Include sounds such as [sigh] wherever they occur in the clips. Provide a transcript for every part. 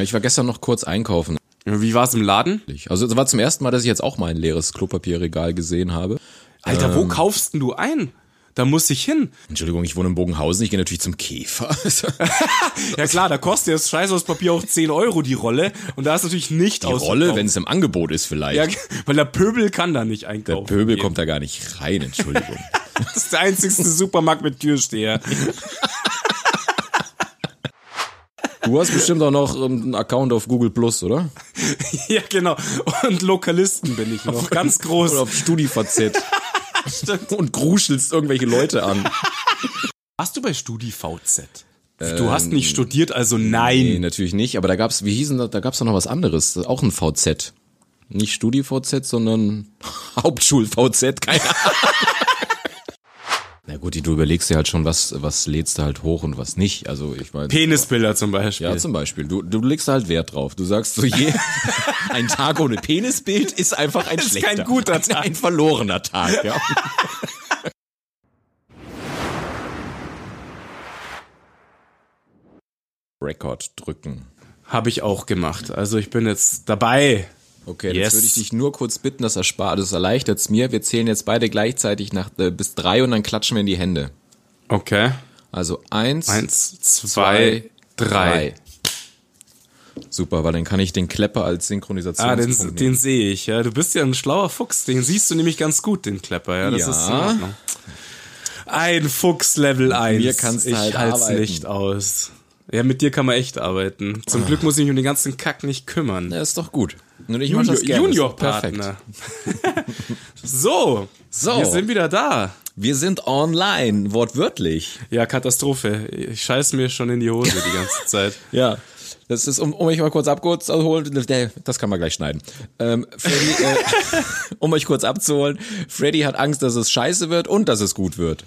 Ich war gestern noch kurz einkaufen. Wie war's im Laden? Also es war zum ersten Mal, dass ich jetzt auch mal ein leeres Klopapierregal gesehen habe. Alter, wo kaufst denn du ein? Da muss ich hin. Entschuldigung, ich wohne in Bogenhausen, ich gehe natürlich zum Käfer. [laughs] [laughs] Ja klar, da kostet das Scheiß aus Papier auch 10 Euro die Rolle. Und da ist natürlich nicht Die aus. Rolle, wenn es im Angebot ist vielleicht. Ja, [laughs] weil der Pöbel kann da nicht Der einkaufen. Pöbel gehen. kommt da gar nicht rein, Entschuldigung. Das ist der einzigste Supermarkt mit Türsteher. Du hast bestimmt auch noch ähm, einen Account auf Google Plus, oder? ja, genau. Und Lokalisten bin ich noch. Ganz groß. Oder auf StudiVZ. [laughs] Und gruschelst irgendwelche Leute an. Warst du bei StudiVZ? Du hast nicht studiert, also nein. Nee, natürlich nicht, aber da gab's, wie hießen das, da gab's doch noch was anderes, auch ein VZ. Nicht StudiVZ, sondern [laughs] Hauptschul-VZ, keine Ahnung. Na gut, du überlegst dir halt schon, was, was lädst du halt hoch und was nicht. Also ich meine. Penisbilder zum Beispiel. Ja, zum Beispiel. Du, du legst halt Wert drauf. Du sagst so, je, [laughs] ein Tag ohne Penisbild ist einfach ein [laughs] Ist schlechter. kein guter ein, Tag. Ein verlorener Tag, ja. [laughs] Record drücken. Habe ich auch gemacht. Also ich bin jetzt dabei. Okay, Yes. jetzt würde ich dich nur kurz bitten, das erspart, das erleichtert es mir. Wir zählen jetzt beide gleichzeitig nach, äh, bis drei und dann klatschen wir in die Hände. Okay. Also eins, Eins, zwei, drei. Super, weil dann kann ich den Klepper als Ah, Synchronisationspunkt den, den sehe ich, ja. Du bist ja ein schlauer Fuchs. Den siehst du nämlich ganz gut, den Klepper, ja. Das Ja. ist in Ordnung. Ein Fuchs Level 1. mir kannst du ich halt halt's arbeiten. nicht aus. Ja, mit dir kann man echt arbeiten. Zum Glück muss ich mich um den ganzen Kack nicht kümmern. Ja, ist doch gut. Und ich Junior, das. Junior. Partner. so, So. wir sind wieder da. Wir sind online, wortwörtlich. Ja, Katastrophe. Ich scheiß mir schon in die Hose die ganze [laughs] Zeit. Ja. Das ist, um, um euch mal kurz abzuholen, das kann man gleich schneiden. Ähm, Freddy, äh, [laughs] um euch kurz abzuholen, Freddy hat Angst, dass es scheiße wird und dass es gut wird.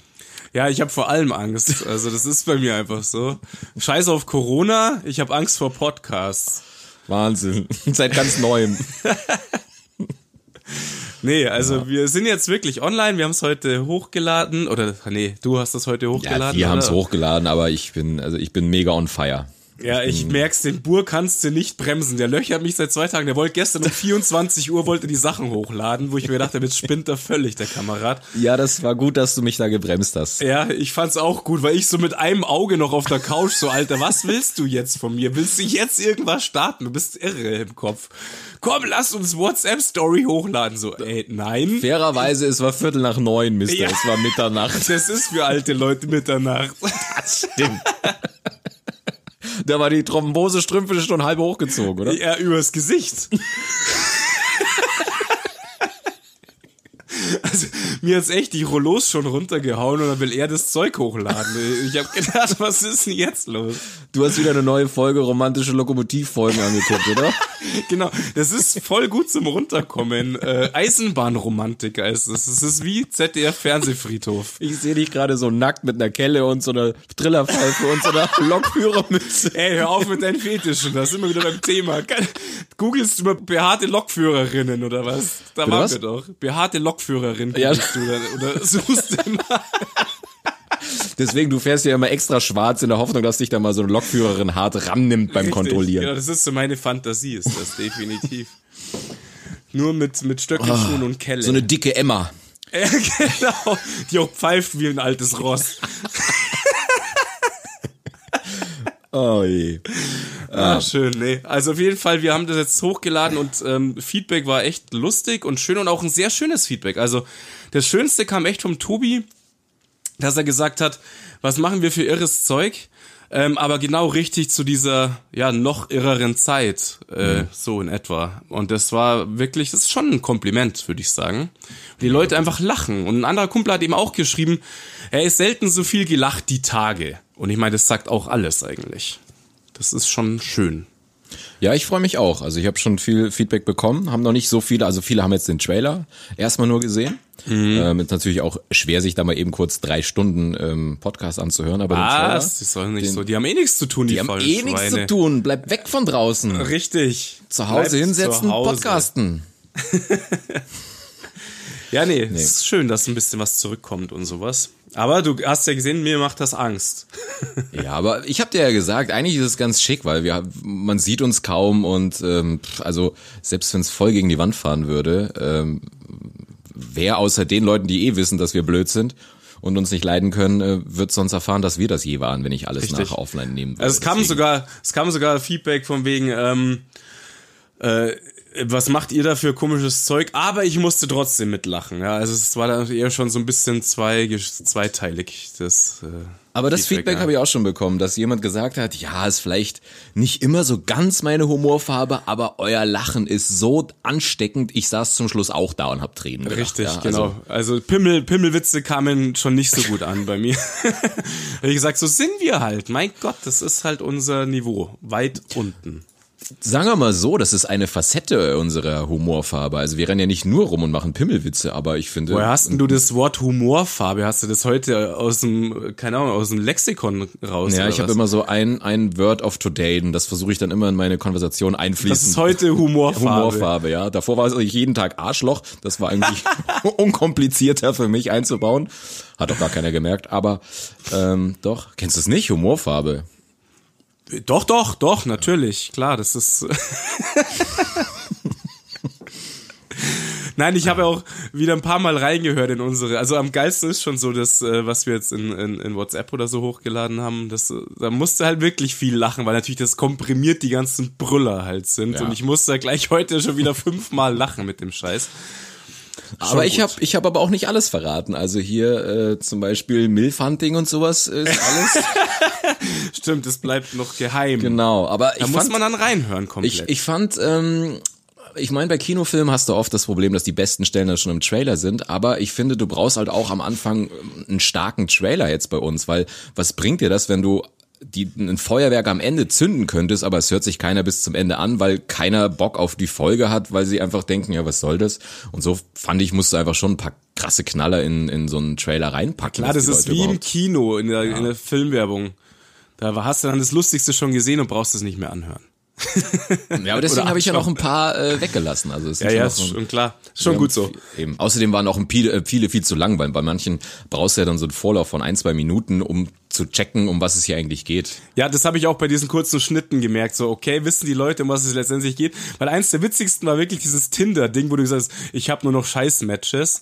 Ja, ich habe vor allem Angst. Also das ist bei mir einfach so. Scheiß auf Corona, ich habe Angst vor Podcasts. Wahnsinn. [laughs] Seit ganz neuem. Nee, also wir sind jetzt wirklich online. Wir haben es heute hochgeladen. Oder nee, du hast das heute Ja, hochgeladen. wir haben es hochgeladen, aber ich bin, also ich bin mega on fire. Ja, ich merk's, den Bur kannst du nicht bremsen. Der löchert mich seit zwei Tagen. Der wollte gestern um [laughs] 24 Uhr wollte die Sachen hochladen, wo ich mir gedacht habe, jetzt spinnt er völlig, der Kamerad. Ja, das war gut, dass du mich da gebremst hast. Ja, ich fand's auch gut, weil ich so mit einem Auge noch auf der Couch so, Alter, was willst du jetzt von mir? Willst du jetzt irgendwas starten? Du bist irre im Kopf. Komm, lass uns WhatsApp-Story hochladen. So, ey, nein. Fairerweise, es war Viertel nach neun, Mister. Ja. Es war Mitternacht. Das ist für alte Leute Mitternacht. [laughs] Stimmt. [laughs] [laughs] Da war die Thrombosestrümpfe schon halb hochgezogen, oder? Ja, übers Gesicht. [laughs] Also, mir hat's echt die Rollos schon runtergehauen und dann will er das Zeug hochladen. Ich hab gedacht, was ist denn jetzt los? Du hast wieder eine neue Folge romantische Lokomotivfolgen angeguckt, oder? [laughs] [laughs] Genau, das ist voll gut zum Runterkommen. Äh, Eisenbahnromantiker ist es. Es ist wie ZDF-Fernsehfriedhof. Ich sehe dich gerade so nackt mit einer Kelle und so einer Trillerpfeife und so einer [laughs] Lokführermütze. Ey, hör auf mit deinen Fetischen, da sind wir wieder beim Thema. Googelst du über behaarte Lokführerinnen oder was? Da Bitte waren was? wir doch. Behaarte Lokführerin Ja. googelst du dann, oder suchst du [laughs] immer. Deswegen, du fährst ja immer extra schwarz in der Hoffnung, dass dich da mal so eine Lokführerin hart rannimmt beim Richtig. Kontrollieren. Ja, das ist so meine Fantasie, ist das definitiv. Nur mit, mit Stöckelschuhen und Kelle. So eine dicke Emma. [laughs] ja, genau. Die auch pfeift wie ein altes Ross. [laughs] Oh je. Ah, schön, nee. Also auf jeden Fall, wir haben das jetzt hochgeladen und ähm, Feedback war echt lustig und schön und auch ein sehr schönes Feedback. Also das Schönste kam echt vom Tobi, dass er gesagt hat, was machen wir für irres Zeug, ähm, aber genau richtig zu dieser ja noch irreren Zeit, äh, so in etwa. Und das war wirklich, das ist schon ein Kompliment, würde ich sagen. Die Leute einfach lachen. Und ein anderer Kumpel hat eben auch geschrieben, er ist selten so viel gelacht die Tage. Und ich meine, das sagt auch alles eigentlich. Das ist schon schön. Ja, ich freue mich auch. Also ich habe schon viel Feedback bekommen, haben noch nicht so viele, also viele haben jetzt den Trailer erstmal nur gesehen. Mhm. Ähm, ist natürlich auch schwer, sich da mal eben kurz drei Stunden ähm, Podcast anzuhören, aber den Trailer, Was? Die sollen nicht den- so. Die haben eh nichts zu tun, die, die haben eh nichts zu tun. Bleib weg von draußen. Richtig. Zu Hause Bleibt hinsetzen, zu Hause. podcasten. [laughs] Ja, nee, es ist schön, dass ein bisschen was zurückkommt und sowas. Aber du hast ja gesehen, mir macht das Angst. [laughs] Ja, aber ich habe dir ja gesagt, eigentlich ist es ganz schick, weil wir man sieht uns kaum und ähm, also selbst wenn es voll gegen die Wand fahren würde, ähm, wer außer den Leuten, die eh wissen, dass wir blöd sind und uns nicht leiden können, äh, wird sonst erfahren, dass wir das je waren, wenn ich alles Richtig. nach offline nehmen würde. Also es kam Deswegen- sogar, es kam sogar Feedback von wegen, ähm, äh, was macht ihr da für komisches Zeug? Aber ich musste trotzdem mitlachen. Ja, also es war dann eher schon so ein bisschen zwei, zweiteilig. Das, äh, Aber das Feedback ja. habe ich auch schon bekommen, dass jemand gesagt hat, ja, ist vielleicht nicht immer so ganz meine Humorfarbe, aber euer Lachen ist so ansteckend. Ich saß zum Schluss auch da und hab Tränen gelacht. Richtig, ja, genau. Also, Pimmel, Pimmelwitze kamen schon nicht so gut an bei mir. [laughs] Habe ich gesagt, so sind wir halt. Mein Gott, das ist halt unser Niveau. Weit unten. Sagen wir mal so, das ist eine Facette unserer Humorfarbe. Also wir rennen ja nicht nur rum und machen Pimmelwitze, aber ich finde. Woher hast denn du das Wort Humorfarbe? Hast du das heute aus dem, keine Ahnung, aus dem Lexikon raus? ja, ich habe immer so ein, ein Word of Today und das versuche ich dann immer in meine Konversation einfließen. Das ist heute Humorfarbe. Humorfarbe, ja. Davor war es eigentlich jeden Tag Arschloch. Das war eigentlich [laughs] [laughs] unkomplizierter für mich einzubauen. Hat doch gar keiner gemerkt. Aber ähm, doch, kennst du es nicht? Humorfarbe. Doch, doch, doch, natürlich. Klar, das ist. [laughs] Nein, ich habe ja auch wieder ein paar Mal reingehört in unsere. Also am geilsten ist schon so das, äh, was wir jetzt in, in, in WhatsApp oder so hochgeladen haben. Das, äh, da musste halt wirklich viel lachen, weil natürlich das komprimiert die ganzen Brüller halt sind. Ja. Und ich musste gleich heute schon wieder fünfmal lachen mit dem Scheiß. Aber ich gut. habe ich hab aber auch nicht alles verraten. Also hier äh, zum Beispiel Milfhunting und sowas ist alles. [laughs] [laughs] Stimmt, das bleibt noch geheim. genau. Aber Da ich muss fand, man dann reinhören komplett. Ich, ich fand, ähm, ich meine, bei Kinofilmen hast du oft das Problem, dass die besten Stellen dann schon im Trailer sind, aber ich finde, du brauchst halt auch am Anfang ähm, einen starken Trailer jetzt bei uns, weil was bringt dir das, wenn du die, ein Feuerwerk am Ende zünden könntest, aber es hört sich keiner bis zum Ende an, weil keiner Bock auf die Folge hat, weil sie einfach denken, ja, was soll das? Und so fand ich, musst du einfach schon ein paar krasse Knaller in, in so einen Trailer reinpacken. Klar, das ist Leute wie im überhaupt- Kino, in der, in der Filmwerbung. Da hast du dann das Lustigste schon gesehen und brauchst es nicht mehr anhören. Ja, aber [laughs] deswegen habe ich ja noch ein paar äh, weggelassen. Also es Ja, schon ja, ist schon klar. Schon gut so. Eben. Außerdem waren auch viele, äh, viele viel zu lang, weil bei manchen brauchst du ja dann so einen Vorlauf von ein, zwei Minuten, um zu checken, um was es hier eigentlich geht. Ja, das habe ich auch bei diesen kurzen Schnitten gemerkt. So, okay, wissen die Leute, um was es letztendlich geht? Weil eins der witzigsten war wirklich dieses Tinder-Ding, wo du gesagt hast, ich habe nur noch Scheiß-Matches.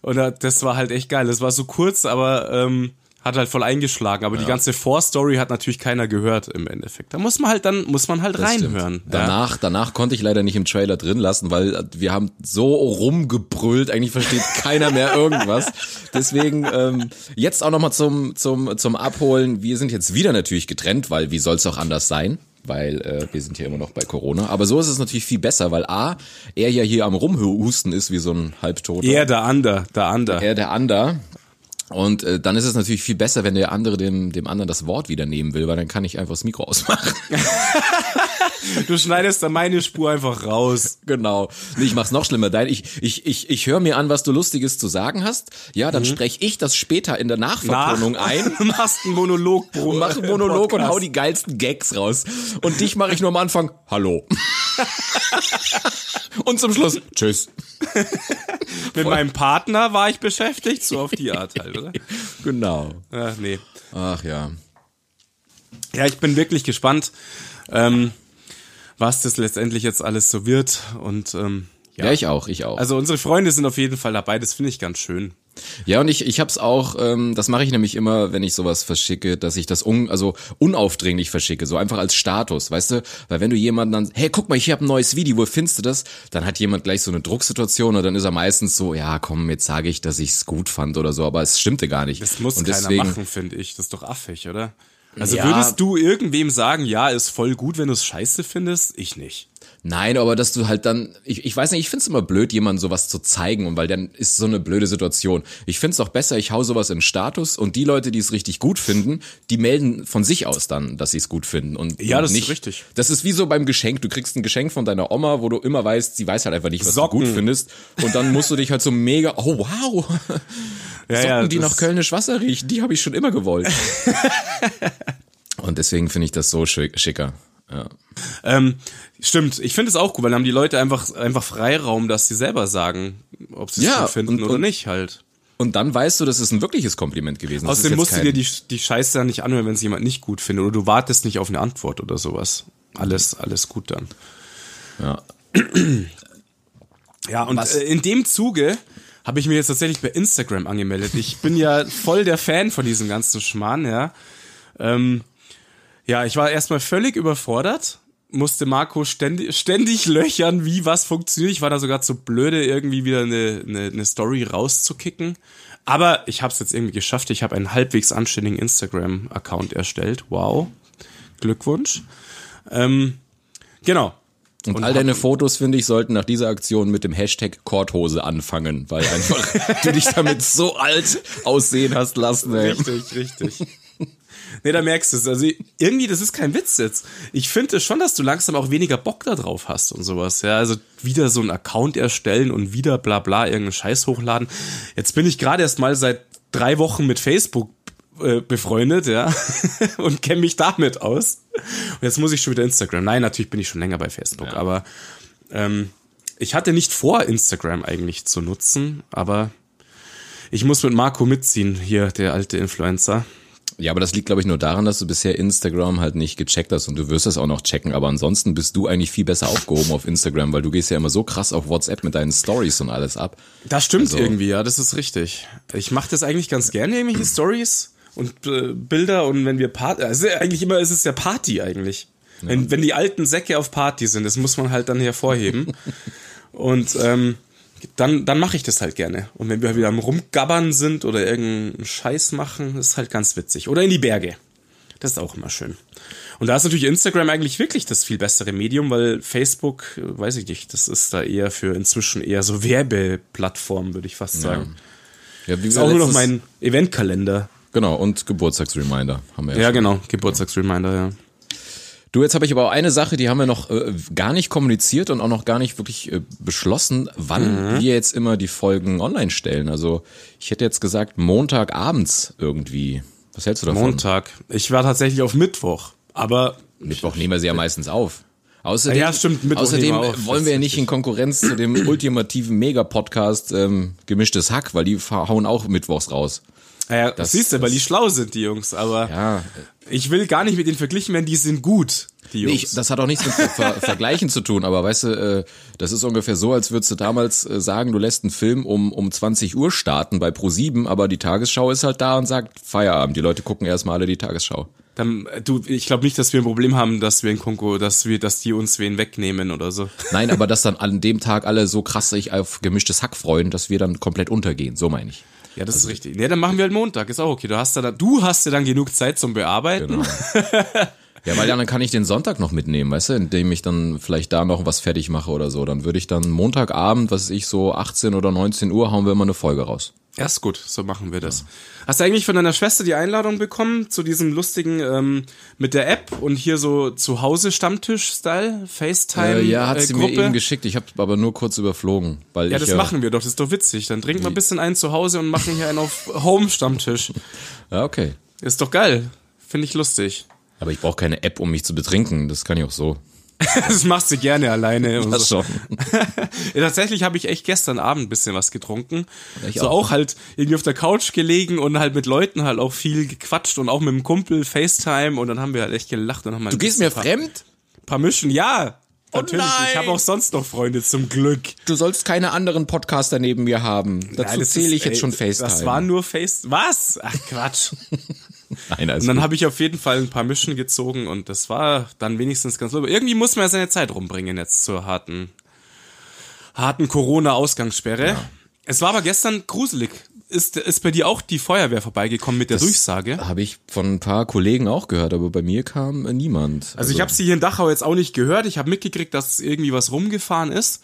Und da- das war halt echt geil. Das war so kurz, aber ähm, hat halt voll eingeschlagen. Aber die ganze Vorstory hat natürlich keiner gehört im Endeffekt. Da muss man halt dann, muss man halt Das stimmt. reinhören. Ja. Danach, danach konnte ich leider nicht im Trailer drin lassen, weil wir haben so rumgebrüllt, eigentlich versteht [laughs] keiner mehr irgendwas. Deswegen ähm, jetzt auch nochmal zum, zum, zum Abholen. Wir sind jetzt wieder natürlich getrennt, weil wie soll es auch anders sein? Weil äh, wir sind hier immer noch bei Corona. Aber so ist es natürlich viel besser, weil A, er ja hier am Rumhusten ist wie so ein Halbtoter. Er, der Ander, der Ander. er der Ander. Und äh, dann ist es natürlich viel besser, wenn der andere dem, dem anderen das Wort wieder nehmen will, weil dann kann ich einfach das Mikro ausmachen. [laughs] [laughs] Du schneidest da meine Spur einfach raus. genau. Nee, ich mach's noch schlimmer. Dein, ich ich, ich, ich höre mir an, was du Lustiges zu sagen hast. Ja, dann spreche ich das später in der Nachvertonung ein. Du [laughs] machst einen Monolog, Bro. Und mache einen Monolog und hau die geilsten Gags raus. Und dich mache ich nur am Anfang, hallo. [laughs] und zum Schluss, tschüss. [laughs] Mit meinem Partner war ich beschäftigt, so auf die Art halt, oder? Genau. Ach, nee. Ach ja. Ja, ich bin wirklich gespannt, ähm, was das letztendlich jetzt alles so wird. Und ähm, Ja, ich auch, ich auch. also unsere Freunde sind auf jeden Fall dabei, das finde ich ganz schön. Ja, und ich, ich hab's auch, ähm, das mache ich nämlich immer, wenn ich sowas verschicke, dass ich das un, also unaufdringlich verschicke, so einfach als Status, weißt du? Weil wenn du jemanden dann, hey, guck mal, ich habe ein neues Video, wo findest du das? Dann hat jemand gleich so eine Drucksituation und dann ist er meistens so, ja, komm, jetzt sage ich, dass ich's gut fand oder so, aber es stimmte gar nicht. Das muss und keiner deswegen, machen, finde ich. Das ist doch affig, oder? Also Ja. würdest du irgendwem sagen, ja, ist voll gut, wenn du es scheiße findest? Ich nicht. Nein, aber dass du halt dann, ich, ich weiß nicht, ich find's immer blöd, jemandem sowas zu zeigen, und weil dann ist so eine blöde Situation. Ich find's auch besser, ich hau sowas in Status und die Leute, die es richtig gut finden, die melden von sich aus dann, dass sie es gut finden. Und Ja, das ist nicht, richtig. Das ist wie so beim Geschenk. Du kriegst ein Geschenk von deiner Oma, wo du immer weißt, sie weiß halt einfach nicht, was Socken. du gut findest. Und dann musst du dich halt so mega, oh wow, Ja, Socken, ja, die nach Kölnisch Wasser riechen, die habe ich schon immer gewollt. [laughs] und deswegen finde ich das so schick, schicker. Ja. Ähm, stimmt, ich finde es auch gut, weil dann haben die Leute einfach, einfach Freiraum, dass sie selber sagen, ob sie es Ja, gut finden und- oder und- nicht halt. Und dann weißt du, das ist ein wirkliches Kompliment gewesen. Das ist Außerdem musst du dir die, die Scheiße dann nicht anhören, wenn es jemand nicht gut findet oder du wartest nicht auf eine Antwort oder sowas. Alles, alles gut dann. Ja. [clears throat] Ja, und Was- äh, in dem Zuge habe ich mir jetzt tatsächlich bei Instagram angemeldet. Ich bin ja voll der Fan von diesem ganzen Schmarrn, ja. Ähm, ja, ich war erstmal völlig überfordert, musste Marco ständig, ständig löchern, wie was funktioniert. Ich war da sogar zu blöde, irgendwie wieder eine, eine, eine Story rauszukicken. Aber ich habe es jetzt irgendwie geschafft. Ich habe einen halbwegs anständigen Instagram-Account erstellt. Wow. Glückwunsch. Ähm, genau. Und, all deine Fotos, finde ich, sollten nach dieser Aktion mit dem Hashtag Korthose anfangen, weil einfach [laughs] du dich damit so alt aussehen hast lassen. Ey. Richtig, richtig. Nee, da merkst du es. Also irgendwie, das ist kein Witz jetzt. Ich finde schon, dass du langsam auch weniger Bock da drauf hast und sowas. Ja, also wieder so einen Account erstellen und wieder bla bla irgendeinen Scheiß hochladen. Jetzt bin ich gerade erst mal seit drei Wochen mit Facebook äh, befreundet, ja, [laughs] und kenne mich damit aus. Und jetzt muss ich schon wieder Instagram. Nein, natürlich bin ich schon länger bei Facebook, Ja. aber ähm, ich hatte nicht vor, Instagram eigentlich zu nutzen, aber ich muss mit Marco mitziehen, hier, der alte Influencer. Ja, aber das liegt, glaube ich, nur daran, dass du bisher Instagram halt nicht gecheckt hast und du wirst das auch noch checken. Aber ansonsten bist du eigentlich viel besser aufgehoben auf Instagram, weil du gehst ja immer so krass auf WhatsApp mit deinen Stories und alles ab. Das stimmt Also- irgendwie, ja, das ist richtig. Ich mache das eigentlich ganz gerne, irgendwelche Stories und äh, Bilder und wenn wir Party, also eigentlich immer ist es ja Party eigentlich. Wenn, wenn die alten Säcke auf Party sind, das muss man halt dann hervorheben. [laughs] und ähm, dann, dann mache ich das halt gerne. Und wenn wir wieder am Rumgabbern sind oder irgendeinen Scheiß machen, ist halt ganz witzig. Oder in die Berge. Das ist auch immer schön. Und da ist natürlich Instagram eigentlich wirklich das viel bessere Medium, weil Facebook, äh, weiß ich nicht, das ist da eher für inzwischen eher so Werbeplattform, würde ich fast sagen. Ja, wie Ist auch nur noch mein Eventkalender. Genau, und Geburtstagsreminder haben wir ja. Ja, genau, Geburtstagsreminder, ja. Du, jetzt habe ich aber auch eine Sache, die haben wir noch äh, gar nicht kommuniziert und auch noch gar nicht wirklich äh, beschlossen, wann wir jetzt immer die Folgen online stellen. Also ich hätte jetzt gesagt Montagabends irgendwie. Was hältst du davon? Montag. Ich war tatsächlich auf Mittwoch, aber Mittwoch nehmen wir sie ja meistens auf. Außerdem, Ja, stimmt, Mittwoch außerdem wir wollen wir ja nicht in Konkurrenz zu dem ultimativen Mega-Podcast ähm, Gemischtes Hack, weil die hauen auch mittwochs raus. Ja, das siehst du, weil die schlau sind, die Jungs. Aber Ja, ich will gar nicht mit denen verglichen werden, die sind gut, die Jungs. Nee, ich, das hat auch nichts mit Ver Ver [laughs] Vergleichen zu tun, aber weißt du, äh, das ist ungefähr so, als würdest du damals äh, sagen, du lässt einen Film um, um 20 Uhr starten bei Pro7, aber die Tagesschau ist halt da und sagt Feierabend. Die Leute gucken erstmal alle die Tagesschau. Dann, äh, du, ich glaube nicht, dass wir ein Problem haben, dass wir in Konko, dass wir, dass die uns wen wegnehmen oder so. Nein, aber [laughs] dass dann an dem Tag alle so krass sich auf gemischtes Hack freuen, dass wir dann komplett untergehen. So meine ich. Ja, das ist richtig. Nee, dann machen wir halt Montag, ist auch okay. Du hast da, du hast ja dann genug Zeit zum Bearbeiten. Genau. [laughs] Ja, weil dann kann ich den Sonntag noch mitnehmen, weißt du, indem ich dann vielleicht da noch was fertig mache oder so. Dann würde ich dann Montagabend, was weiß ich, so 18 oder 19 Uhr, hauen wir immer eine Folge raus. Ja, ist gut, so machen wir das. Hast du eigentlich von deiner Schwester die Einladung bekommen zu diesem lustigen ähm, mit der App und hier so zu Hause Stammtisch-Style, FaceTime Äh, ja, hat äh, sie mir Gruppe? eben geschickt. Ich habe aber nur kurz überflogen, weil ja, ich das machen wir doch, das ist doch witzig. Dann trinken wir ein bisschen einen zu Hause und machen hier einen auf [laughs] Home-Stammtisch. Ja, okay. Ist doch geil. Finde ich lustig. Aber ich brauche keine App, um mich zu betrinken. Das kann ich auch so. [laughs] Das machst du gerne alleine. Und so. [laughs] Ja, tatsächlich habe ich echt gestern Abend ein bisschen was getrunken. Ich so auch. auch halt irgendwie auf der Couch gelegen und halt mit Leuten halt auch viel gequatscht und auch mit dem Kumpel FaceTime und dann haben wir halt echt gelacht und haben halt Du gehst mir fremd? paar Mischen, ja. Natürlich. nein! Ich habe auch sonst noch Freunde zum Glück. Du sollst keine anderen Podcaster neben mir haben. Dazu das zähle ist- ich jetzt ey, schon FaceTime. Das war nur Face. Was? Ach Quatsch. [laughs] [laughs] Nein, also Und dann habe ich auf jeden Fall ein paar Mischen gezogen und das war dann wenigstens ganz lustig. Irgendwie muss man ja seine Zeit rumbringen jetzt zur harten, harten Corona-Ausgangssperre. Es war aber gestern gruselig. Ist, ist bei dir auch die Feuerwehr vorbeigekommen mit der Durchsage? habe ich von ein paar Kollegen auch gehört, aber bei mir kam äh, niemand. Also ich habe sie hier in Dachau jetzt auch nicht gehört. Ich habe mitgekriegt, dass irgendwie was rumgefahren ist.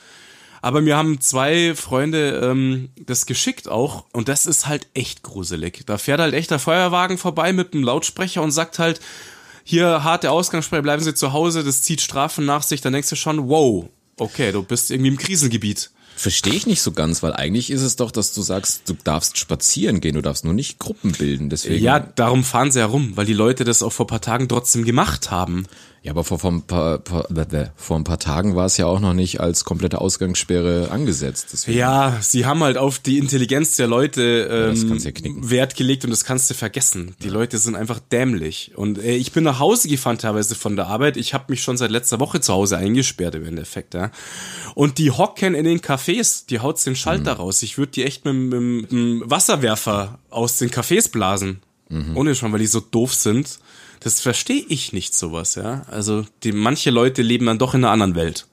Aber mir haben zwei Freunde ähm, das geschickt auch. Und das ist halt echt gruselig. Da fährt halt echt der Feuerwagen vorbei mit einem Lautsprecher und sagt halt, hier harte Ausgangssperre, bleiben Sie zu Hause, das zieht Strafen nach sich. Dann denkst du schon, wow, okay, du bist irgendwie im Krisengebiet. Verstehe ich nicht so ganz, weil eigentlich ist es doch, dass du sagst, du darfst spazieren gehen, du darfst nur nicht Gruppen bilden. Deswegen. Ja, darum fahren sie herum, weil die Leute das auch vor paar Tagen trotzdem gemacht haben. Ja, aber vor, vor, ein paar, vor ein paar Tagen war es ja auch noch nicht als komplette Ausgangssperre angesetzt. Deswegen. Ja, sie haben halt auf die Intelligenz der Leute ähm, ja, Wert gelegt und das kannst du vergessen. Die ja. Leute sind einfach dämlich. Und äh, ich bin nach Hause gefahren teilweise von der Arbeit. Ich habe mich schon seit letzter Woche zu Hause eingesperrt im Endeffekt. Ja. Und die hocken in den Cafés, die haut den Schalter mhm. raus. Ich würde die echt mit, mit, mit einem Wasserwerfer aus den Cafés blasen. Mhm. Ohne schon, weil die so doof sind. Das verstehe ich nicht sowas, ja. Also die manche Leute leben dann doch in einer anderen Welt.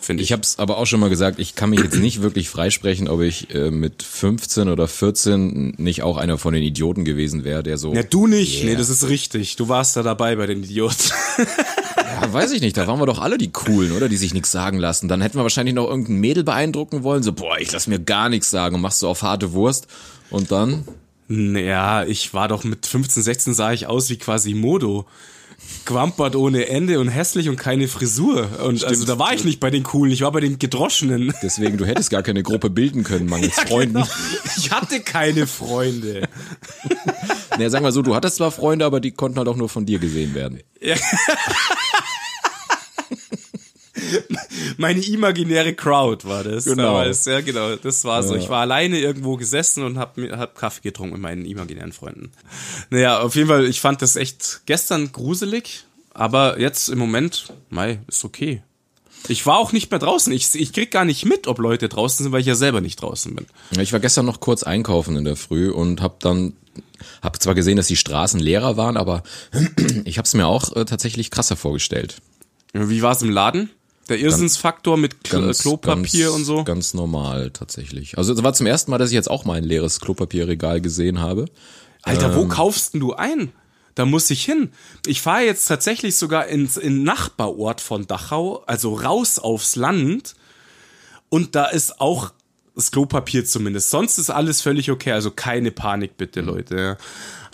Finde ich. Ich habe es aber auch schon mal gesagt, ich kann mich jetzt nicht wirklich freisprechen, ob ich äh, mit 15 oder 14 nicht auch einer von den Idioten gewesen wäre, der so. Ja, du nicht. Yeah. Nee, das ist richtig. Du warst da dabei bei den Idioten. [laughs] ja, weiß ich nicht. Da waren wir doch alle die coolen, oder? Die sich nichts sagen lassen. Dann hätten wir wahrscheinlich noch irgendein Mädel beeindrucken wollen. So, boah, ich lass mir gar nichts sagen und machst so auf harte Wurst. Und dann naja, ich war doch mit 15, 16 sah ich aus wie quasi Modo. Quampert ohne Ende und hässlich und keine Frisur. Und Stimmt. also da war ich nicht bei den coolen, ich war bei den gedroschenen. Deswegen, du hättest gar keine Gruppe bilden können, mangels [laughs] ja, Freunden. Genau. Ich hatte keine Freunde. naja, sagen wir so, du hattest zwar Freunde, aber die konnten halt auch nur von dir gesehen werden. Ja. [laughs] meine imaginäre Crowd war das genau. damals. Ja, genau. Das war so. Ja. Ich war alleine irgendwo gesessen und hab, hab Kaffee getrunken mit meinen imaginären Freunden. Naja, auf jeden Fall, ich fand das echt gestern gruselig, aber jetzt im Moment, mei, ist okay. Ich war auch nicht mehr draußen. Ich, ich krieg gar nicht mit, ob Leute draußen sind, weil ich ja selber nicht draußen bin. Ich war gestern noch kurz einkaufen in der Früh und hab dann hab zwar gesehen, dass die Straßen leerer waren, aber [clears throat] ich habe es mir auch äh, tatsächlich krasser vorgestellt. Wie war es im Laden? Der Irrsinnsfaktor mit ganz, Klopapier ganz, und so? Ganz normal tatsächlich. Also es war zum ersten Mal, dass ich jetzt auch mal ein leeres Klopapierregal gesehen habe. Alter, ähm, wo kaufst denn du ein? Da muss ich hin. Ich fahre jetzt tatsächlich sogar ins in Nachbarort von Dachau, also raus aufs Land. Und da ist auch das Klopapier zumindest. Sonst ist alles völlig okay. Also keine Panik bitte, mhm. Leute.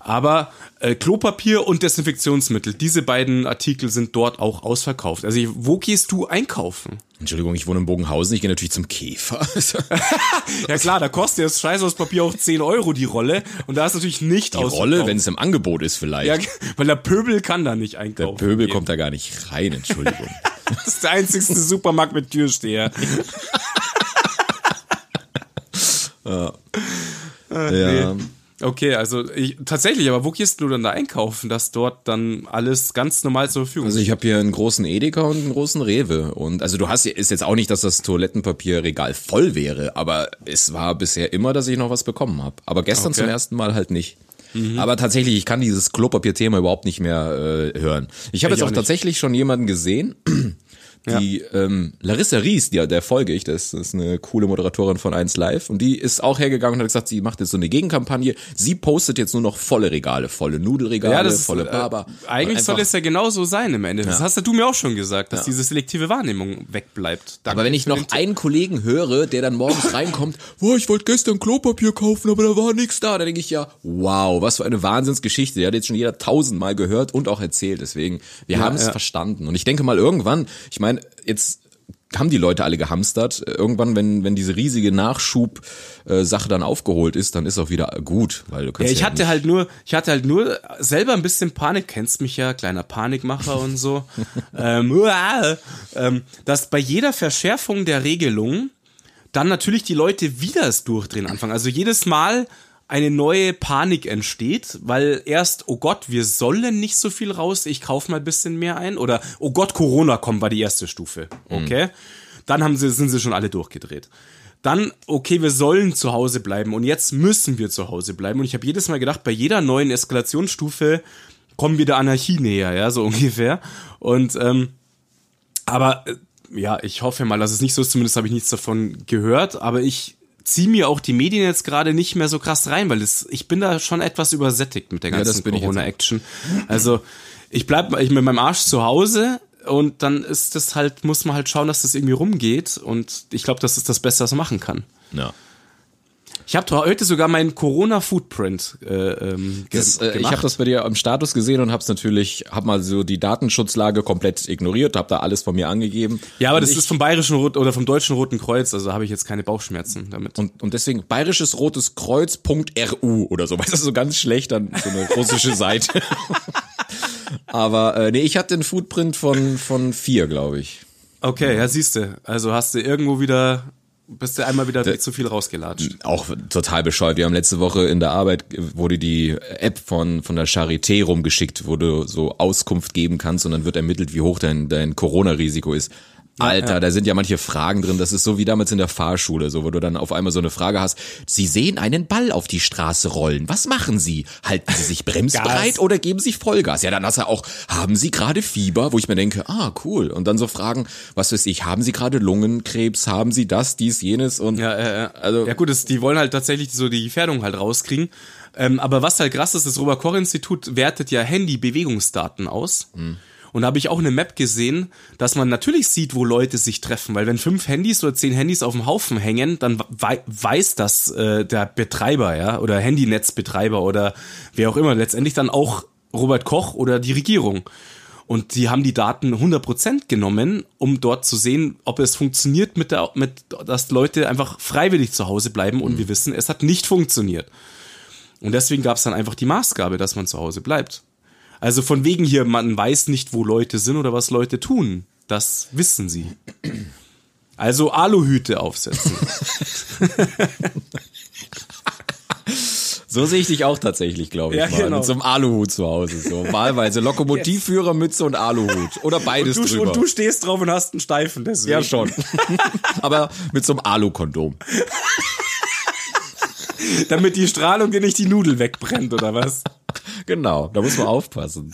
Aber äh, Klopapier und Desinfektionsmittel, diese beiden Artikel sind dort auch ausverkauft. Also wo gehst du einkaufen? Entschuldigung, ich wohne in Bogenhausen, ich gehe natürlich zum Käfer. [laughs] [laughs] ja klar, da kostet das Scheißhauspapier auch 10 Euro die Rolle und da ist natürlich nicht Die Rolle, wenn es im Angebot ist vielleicht. Ja, [laughs] weil der Pöbel kann da nicht einkaufen. Der Pöbel kommt da gar nicht rein, Entschuldigung. das ist der einzigste Supermarkt mit Türsteher. ja. Ach, ja. Okay, also ich, tatsächlich, aber wo gehst du dann da einkaufen, dass dort dann alles ganz normal zur Verfügung ist? Also ich habe hier einen großen Edeka und einen großen Rewe und also du hast ist jetzt auch nicht, dass das Toilettenpapierregal voll wäre, aber es war bisher immer, dass ich noch was bekommen habe. Aber gestern okay. zum ersten Mal halt nicht. Mhm. Aber tatsächlich, ich kann dieses Klopapier-Thema überhaupt nicht mehr äh, hören. Ich habe jetzt auch, auch tatsächlich schon jemanden gesehen, die ja. ähm, Larissa Ries, die, der folge ich, das, das ist eine coole Moderatorin von 1 Live und die ist auch hergegangen und hat gesagt, sie macht jetzt so eine Gegenkampagne. Sie postet jetzt nur noch volle Regale, volle Nudelregale, ja, das, volle Baba. Äh, eigentlich soll es ja genau so sein im Ende. Ja. Das hast ja du mir auch schon gesagt, dass ja. diese selektive Wahrnehmung wegbleibt. Danke aber wenn ich noch einen Kollegen höre, der dann morgens [laughs] reinkommt, boah, ich wollte gestern Klopapier kaufen, aber da war nichts da, dann denke ich ja, wow, was für eine Wahnsinnsgeschichte. Die hat jetzt schon jeder tausendmal gehört und auch erzählt. Deswegen, wir haben es verstanden. Und ich denke mal irgendwann, ich meine, jetzt haben die Leute alle gehamstert. Irgendwann, wenn, wenn diese riesige Nachschub-Sache dann aufgeholt ist, dann ist auch wieder gut, weil du kannst. Ja, ich ja hatte halt nur, ich hatte halt nur selber ein bisschen Panik, kennst mich ja, kleiner Panikmacher und so. [laughs] ähm, ähm, dass bei jeder Verschärfung der Regelung dann natürlich die Leute wieder das Durchdrehen anfangen. Also jedes Mal eine neue Panik entsteht, weil erst, oh Gott, wir sollen nicht so viel raus, ich kaufe mal ein bisschen mehr ein. Oder, oh Gott, Corona kommt, war die erste Stufe. Mhm. Okay. Mhm. Dann haben sie, sind sie schon alle durchgedreht. Dann, okay, wir sollen zu Hause bleiben und jetzt müssen wir zu Hause bleiben. Und ich habe jedes Mal gedacht, bei jeder neuen Eskalationsstufe kommen wir der Anarchie näher, ja, so [laughs] ungefähr. Und ähm, aber äh, ja, ich hoffe mal, dass es nicht so ist, zumindest habe ich nichts davon gehört, aber ich ziehe mir auch die Medien jetzt gerade nicht mehr so krass rein, weil es, ich bin da schon etwas übersättigt mit der ganzen ja, Corona-Action. Also ich bleib ich mit meinem Arsch zu Hause und dann ist das halt, muss man halt schauen, dass das irgendwie rumgeht und ich glaube, das ist das Beste, was man machen kann. Ja. Ich habe heute sogar meinen Corona-Footprint äh, ähm, das, äh, Ich habe das bei dir im Status gesehen und habe es natürlich, habe mal so die Datenschutzlage komplett ignoriert, habe da alles von mir angegeben. Ja, aber und das ist vom Bayerischen Rot oder vom Deutschen Roten Kreuz, also habe ich jetzt keine Bauchschmerzen damit. Und, und deswegen Bayerisches Rotes Kreuz.ru oder so, [laughs] weißt du, so ganz schlecht dann so eine russische Seite. [laughs] Aber äh, nee, ich hatte einen Footprint von, von vier, glaube ich. Okay, ja, siehst du. Also hast du irgendwo wieder, bist du einmal wieder zu viel rausgelatscht. Auch total bescheuert. Wir haben letzte Woche in der Arbeit wurde die App von, von der Charité rumgeschickt, wo du so Auskunft geben kannst und dann wird ermittelt, wie hoch dein, dein Corona-Risiko ist. Alter, ja. da sind ja manche Fragen drin. Das ist so wie damals in der Fahrschule, so wo du dann auf einmal so eine Frage hast. Sie sehen einen Ball auf die Straße rollen. Was machen Sie? Halten Sie sich [laughs] bremsbereit oder geben Sie Vollgas? Ja, dann hast du auch, haben Sie gerade Fieber? Wo ich mir denke, ah, cool. Und dann so Fragen, was weiß ich, haben Sie gerade Lungenkrebs? Haben Sie das, dies, jenes? Und Ja, äh, Also- ja gut, das, die wollen halt tatsächlich so die Gefährdung halt rauskriegen. Ähm, aber was halt krass ist, das Robert-Koch-Institut wertet ja Handy-Bewegungsdaten aus. Und da habe ich auch eine Map gesehen, dass man natürlich sieht, wo Leute sich treffen, weil wenn fünf Handys oder zehn Handys auf dem Haufen hängen, dann wei weiß das äh, der Betreiber, ja, oder Handynetzbetreiber oder wer auch immer, letztendlich dann auch Robert Koch oder die Regierung. Und die haben die Daten 100% genommen, um dort zu sehen, ob es funktioniert mit der, mit, dass Leute einfach freiwillig zu Hause bleiben und wir wissen, es hat nicht funktioniert. Und deswegen gab es dann einfach die Maßgabe, dass man zu Hause bleibt. Also von wegen hier, man weiß nicht, wo Leute sind oder was Leute tun. Das wissen sie. Also Aluhüte aufsetzen. [laughs] So sehe ich dich auch tatsächlich, glaube ich. Ja, mal. genau. Mit so einem Aluhut zu Hause. So wahlweise Lokomotivführer, Mütze und Aluhut. Oder beides Du, drüber. und du stehst drauf und hast einen Steifen deswegen. ja, schon. [laughs] Aber mit so einem Alu-Kondom. [laughs] Damit die Strahlung dir nicht die Nudel wegbrennt oder was? [laughs] Genau, da muss man aufpassen.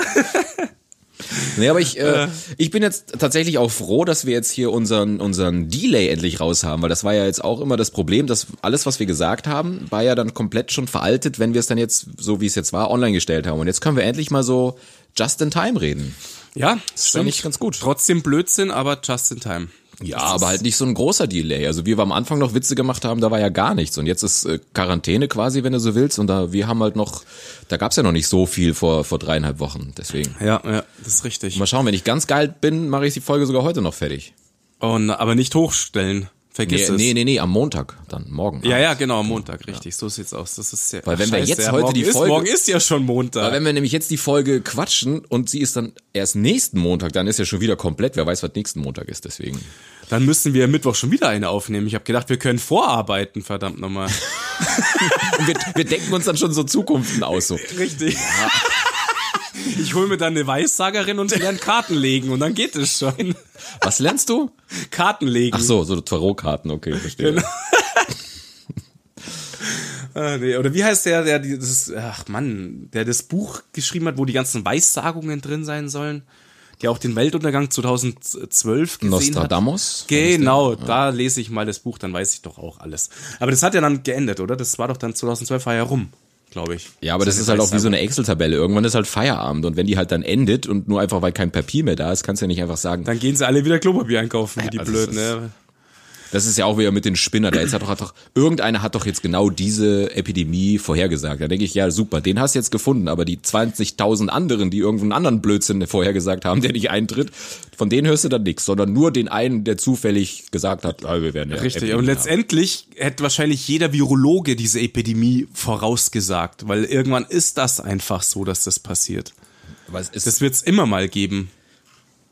Nee, aber ich, äh, ich bin jetzt tatsächlich auch froh, dass wir jetzt hier unseren, unseren Delay endlich raus haben, weil das war ja jetzt auch immer das Problem, dass alles, was wir gesagt haben, war ja dann komplett schon veraltet, wenn wir es dann jetzt, so wie es jetzt war, online gestellt haben. Und jetzt können wir endlich mal so just in time reden. Ja, das fand ich ganz gut. Trotzdem Blödsinn, aber just in time. Ja, aber halt nicht so ein großer Delay. Also wie wir am Anfang noch Witze gemacht haben, da war ja gar nichts. Und jetzt ist äh, Quarantäne quasi, wenn du so willst. Und da wir haben halt noch, da gab's ja noch nicht so viel vor vor dreieinhalb Wochen. Deswegen. Ja, ja, das ist richtig. Mal schauen, wenn ich ganz geil bin, mache ich die Folge sogar heute noch fertig. Und, aber nicht hochstellen. Vergiss Nee, es. nee, nee, nee, am Montag dann, morgen. Ja, ja, genau, am Montag, richtig. So sieht's aus. Das ist ja. Weil wenn wir jetzt ja, heute die ist, Folge- Morgen ist ja schon Montag. Aber wenn wir nämlich jetzt die Folge quatschen und sie ist dann erst nächsten Montag, dann ist ja schon wieder komplett. Wer weiß, was nächsten Montag ist, deswegen. Dann müssen wir Mittwoch schon wieder eine aufnehmen. Ich habe gedacht, wir können vorarbeiten, verdammt nochmal. [laughs] Und wir, wir denken uns dann schon so Zukunften aus, so. [laughs] Richtig. Ich hole mir dann eine Weissagerin und lerne Karten legen und dann geht es schon. Was lernst du? Karten legen. Ach so, so Tarotkarten, okay, verstehe. Genau. [laughs] Ah, nee. Oder wie heißt der, der dieses, ach Mann, der das Buch geschrieben hat, wo die ganzen Weissagungen drin sein sollen? Der auch den Weltuntergang 2012 gesehen Nostradamus? hat. Genau, da lese ich mal das Buch, dann weiß ich doch auch alles. Aber das hat ja dann geendet, oder? Das war doch dann 2012 war ja rum, glaube ich. Ja, aber das ist halt auch wie so eine Excel-Tabelle. Irgendwann ist halt Feierabend und wenn die halt dann endet und nur einfach, weil kein Papier mehr da ist, kannst du ja nicht einfach sagen, Dann gehen sie alle wieder Klopapier einkaufen, wie die also Blöden, das ist- ne? Das ist ja auch wieder mit den Spinner. Da jetzt hat doch, hat doch, irgendeiner hat doch jetzt genau diese Epidemie vorhergesagt. Da denke ich, ja, super, den hast du jetzt gefunden, aber die 20.000 anderen, die irgendeinen anderen Blödsinn vorhergesagt haben, der nicht eintritt, von denen hörst du dann nichts, sondern nur den einen, der zufällig gesagt hat, ah, wir werden ja Richtig. Epidemie Und haben. letztendlich hätte wahrscheinlich jeder Virologe diese Epidemie vorausgesagt, weil irgendwann ist das einfach so, dass das passiert. Es Das wird's immer mal geben.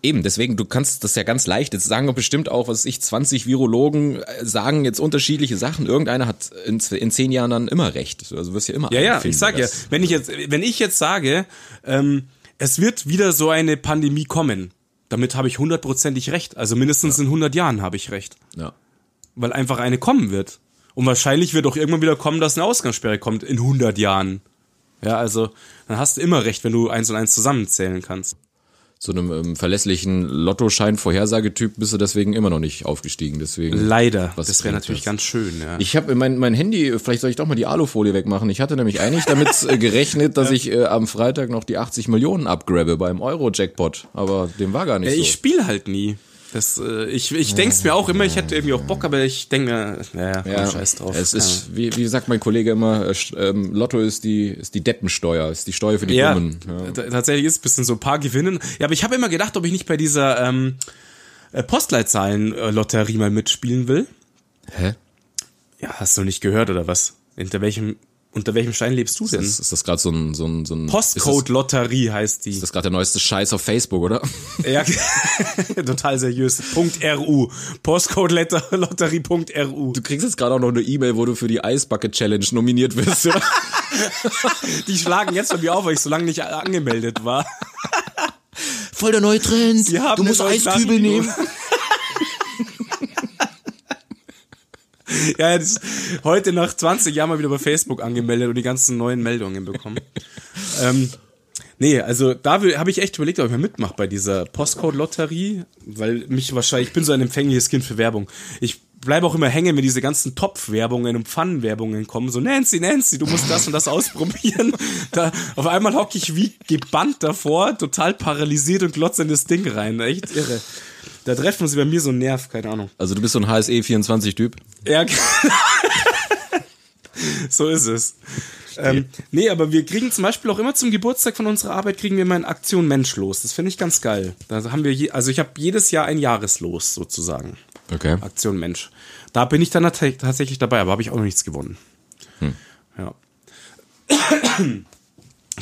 Eben, deswegen, du kannst das ja ganz leicht, jetzt sagen bestimmt auch, was ich, 20 Virologen äh, sagen jetzt unterschiedliche Sachen. Irgendeiner hat in, in zehn Jahren dann immer recht. Also wirst ja immer Ja, ja, ich sag ja, wenn ich jetzt, wenn ich jetzt sage, ähm, es wird wieder so eine Pandemie kommen, damit habe ich hundertprozentig recht. Also mindestens in 100 Jahren habe ich recht. Ja. Weil einfach eine kommen wird. Und wahrscheinlich wird auch irgendwann wieder kommen, dass eine Ausgangssperre kommt in 100 Jahren. Ja, also dann hast du immer recht, wenn du eins und eins zusammenzählen kannst. Zu einem ähm, verlässlichen Lottoschein-Vorhersagetyp bist du deswegen immer noch nicht aufgestiegen. Deswegen. Leider. Was das wäre natürlich das? ganz schön, ja. Ich habe mein, mein Handy, vielleicht soll ich doch mal die Alufolie wegmachen. Ich hatte nämlich eigentlich damit äh, gerechnet, dass [laughs] ich äh, am Freitag noch die 80 Millionen abgrabe beim Euro-Jackpot. Aber dem war gar nicht Ja, so. ich spiele halt nie. Das, äh, ich ich denk's mir auch immer, ich hätte irgendwie auch Bock, aber ich denke mir, naja, Ja, scheiß drauf. Es ist, wie, wie sagt mein Kollege immer, äh, ähm, Lotto ist die, ist die Deppensteuer, ist die Steuer für die Ja, Dummen. Ja. tatsächlich ist ein bisschen so ein paar Gewinnen. Ja, aber ich habe immer gedacht, ob ich nicht bei dieser ähm, äh, Postleitzahlen-Lotterie mal mitspielen will. Hä? Ja, hast du nicht gehört oder was? Hinter welchem Unter welchem Stein lebst du denn? Ist, ist das gerade so ein, so ein, so ein Postcode-Lotterie heißt die. Ist das gerade der neueste Scheiß auf Facebook, oder? [laughs] Ja, [laughs] total seriös. .ru. Postcode-Lotterie.ru. [laughs] Du kriegst jetzt gerade auch noch eine E-Mail, wo du für die Eisbucket Challenge nominiert wirst, oder? Die schlagen jetzt bei mir auf, weil ich so lange nicht angemeldet war. Voll der neue Trend. Du musst Eiskübel nehmen. [laughs] Ja, das, heute nach 20 Jahren mal wieder bei Facebook angemeldet und die ganzen neuen Meldungen bekommen. [laughs] ähm, nee, also da habe ich echt überlegt, ob ich mal mitmache bei dieser Postcode-Lotterie, weil mich wahrscheinlich, ich bin so ein empfängliches Kind für Werbung. Ich bleibe auch immer hängen, wenn diese ganzen Topf-Werbungen und Pfannenwerbungen kommen. So, Nancy, Nancy, du musst das und das ausprobieren. [laughs] Da, auf einmal hocke ich wie gebannt davor, total paralysiert und glotze in das Ding rein. Echt irre. Da treffen sie bei mir so einen Nerv, keine Ahnung. Also du bist so ein HSE24-Typ. Ja, [laughs] so ist es. Ähm, nee, aber wir kriegen zum Beispiel auch immer zum Geburtstag von unserer Arbeit kriegen wir mal eine Aktion Menschlos. Das finde ich ganz geil. Da haben wir, je, also ich habe jedes Jahr ein Jahreslos sozusagen. Okay. Aktion Mensch. Da bin ich dann tat- tatsächlich dabei, aber habe ich auch noch nichts gewonnen. Ja.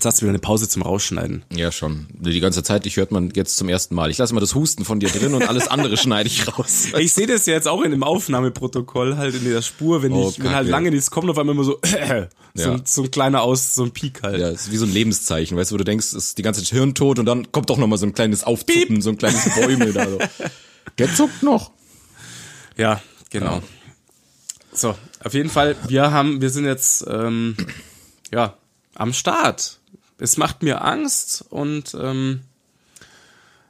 Jetzt hast du wieder eine Pause zum Rausschneiden. Ja, schon. Die ganze Zeit, ich hört man jetzt zum ersten Mal. Ich lasse mal das Husten von dir drin und alles andere schneide ich raus. [laughs] Ich sehe das ja jetzt auch in dem Aufnahmeprotokoll halt in der Spur, wenn Oh, ich, wenn halt lange nichts kommt, auf einmal immer so, [clears throat] so, Ja. ein, so ein kleiner Aus, so ein Peak halt. Ja, ist wie so ein Lebenszeichen, weißt du, wo du denkst, ist die ganze Zeit Hirn tot und dann kommt doch noch mal so ein kleines Aufzuppen, so ein kleines Bäumel da so. [laughs] Der zuckt noch. Ja, genau. So, auf jeden Fall, wir haben, wir sind jetzt ähm, ja am Start. Es macht mir Angst und ähm,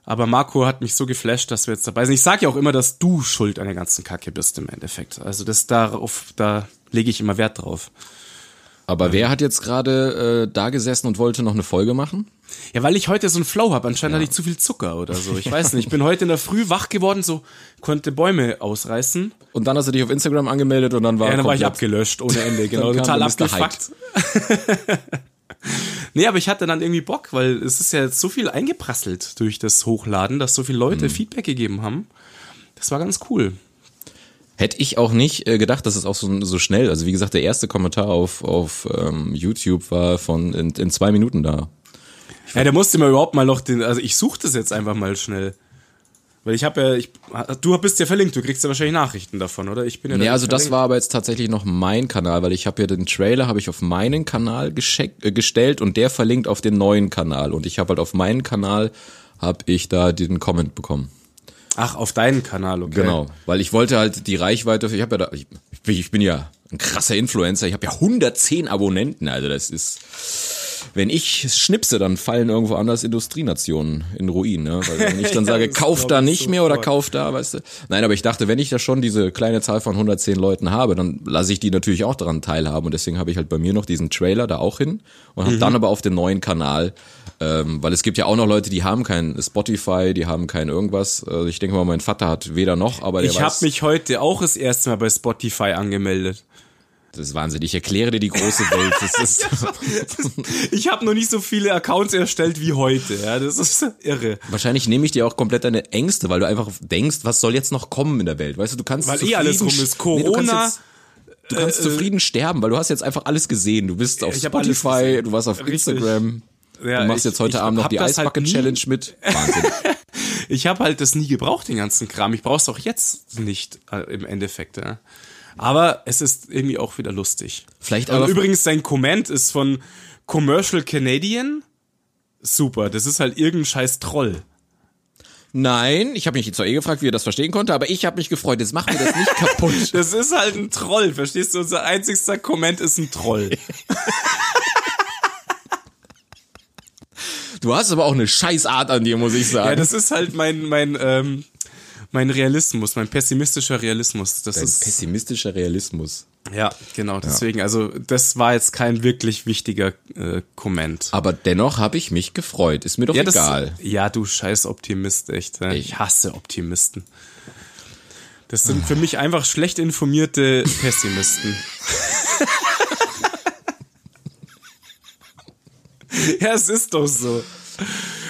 aber Marco hat mich so geflasht, dass wir jetzt dabei sind. Ich sage ja auch immer, dass du schuld an der ganzen Kacke bist im Endeffekt. Also das darauf, da lege ich immer Wert drauf. Aber wer hat jetzt gerade äh, da gesessen und wollte noch eine Folge machen? Ja, weil ich heute so einen Flow habe. Anscheinend hatte ich zu viel Zucker oder so. Ich weiß nicht. Ich bin heute in der Früh wach geworden, so konnte Bäume ausreißen. Und dann hast du dich auf Instagram angemeldet und dann war Ja, dann war ich abgelöscht ohne Ende, [laughs] genau, total abgefuckt. [laughs] nee, aber ich hatte dann irgendwie Bock, weil es ist ja jetzt so viel eingeprasselt durch das Hochladen, dass so viele Leute Feedback gegeben haben. Das war ganz cool. Hätte ich auch nicht äh, gedacht, dass es auch so, so schnell, also wie gesagt, der erste Kommentar auf, auf ähm, YouTube war von in, in zwei Minuten da. Ja, der musste mir überhaupt mal noch den, also ich suche das jetzt einfach mal schnell. Weil ich habe ja, ich, du bist ja verlinkt, du kriegst ja wahrscheinlich Nachrichten davon, oder? Ich bin ja Nee, also das verlinkt. war aber jetzt tatsächlich noch mein Kanal, weil ich habe ja den Trailer habe ich auf meinen Kanal äh, gestellt und der verlinkt auf den neuen Kanal und ich habe halt auf meinen Kanal habe ich da den Comment bekommen. Ach, auf deinen Kanal, okay. Genau, weil ich wollte halt die Reichweite, ich habe ja da, ich, ich bin ja ein krasser Influencer, ich habe ja 110 Abonnenten, also das ist, wenn ich schnipse, dann fallen irgendwo anders Industrienationen in Ruin, ne? Weil wenn ich dann [laughs] sage, kauf da ich nicht mehr oder kauf da, weißt du? Nein, aber ich dachte, wenn ich da schon diese kleine Zahl von 110 Leuten habe, dann lasse ich die natürlich auch daran teilhaben und deswegen habe ich halt bei mir noch diesen Trailer da auch hin und Mhm. habe dann aber auf den neuen Kanal ähm, weil es gibt ja auch noch Leute, die haben kein Spotify, die haben kein irgendwas. Also ich denke mal, mein Vater hat weder noch, aber der Ich habe mich heute auch das erste Mal bei Spotify angemeldet. Das ist Wahnsinn. Ich erkläre dir die große Welt. Das ist, [laughs] Ich habe noch nicht so viele Accounts erstellt wie heute. Ja, das ist irre. wahrscheinlich nehme ich dir auch komplett deine Ängste, weil du einfach denkst, was soll jetzt noch kommen in der Welt? Weißt du, du kannst Weil eh alles rum ist. Nee, du kannst Corona, jetzt, du kannst zufrieden sterben, weil du hast jetzt einfach alles gesehen. Du bist auf Spotify, du warst auf Richtig. Instagram. Ja, du machst ich- jetzt heute Abend noch die halt Eisbucket nie- Challenge mit. Wahnsinn. [laughs] Ich habe halt das nie gebraucht, den ganzen Kram. Ich brauch's auch jetzt nicht äh, im Endeffekt. Ja. Aber es ist irgendwie auch wieder lustig. Vielleicht Und aber übrigens, sein Comment ist von Commercial Canadian. Super, das ist halt irgendein scheiß Troll. Nein, ich habe mich zwar eh gefragt, wie er das verstehen konnte, aber ich habe mich gefreut. Jetzt mach mir das nicht kaputt. [laughs] Das ist halt ein Troll, verstehst du? Unser einzigster Comment ist ein Troll. [laughs] Du hast aber auch eine Scheißart an dir, muss ich sagen. Ja, das ist halt mein, mein, ähm, mein Realismus, mein pessimistischer Realismus. Das Ein ist, pessimistischer Realismus. ja, genau, deswegen, also, das war jetzt kein wirklich wichtiger äh, Comment. Aber dennoch habe ich mich gefreut. Ist mir doch Ja, das, egal. ja, du scheiß Optimist, echt. Ne? Ich hasse Optimisten. Das sind für mich einfach schlecht informierte Pessimisten. [laughs] ja, es ist doch so.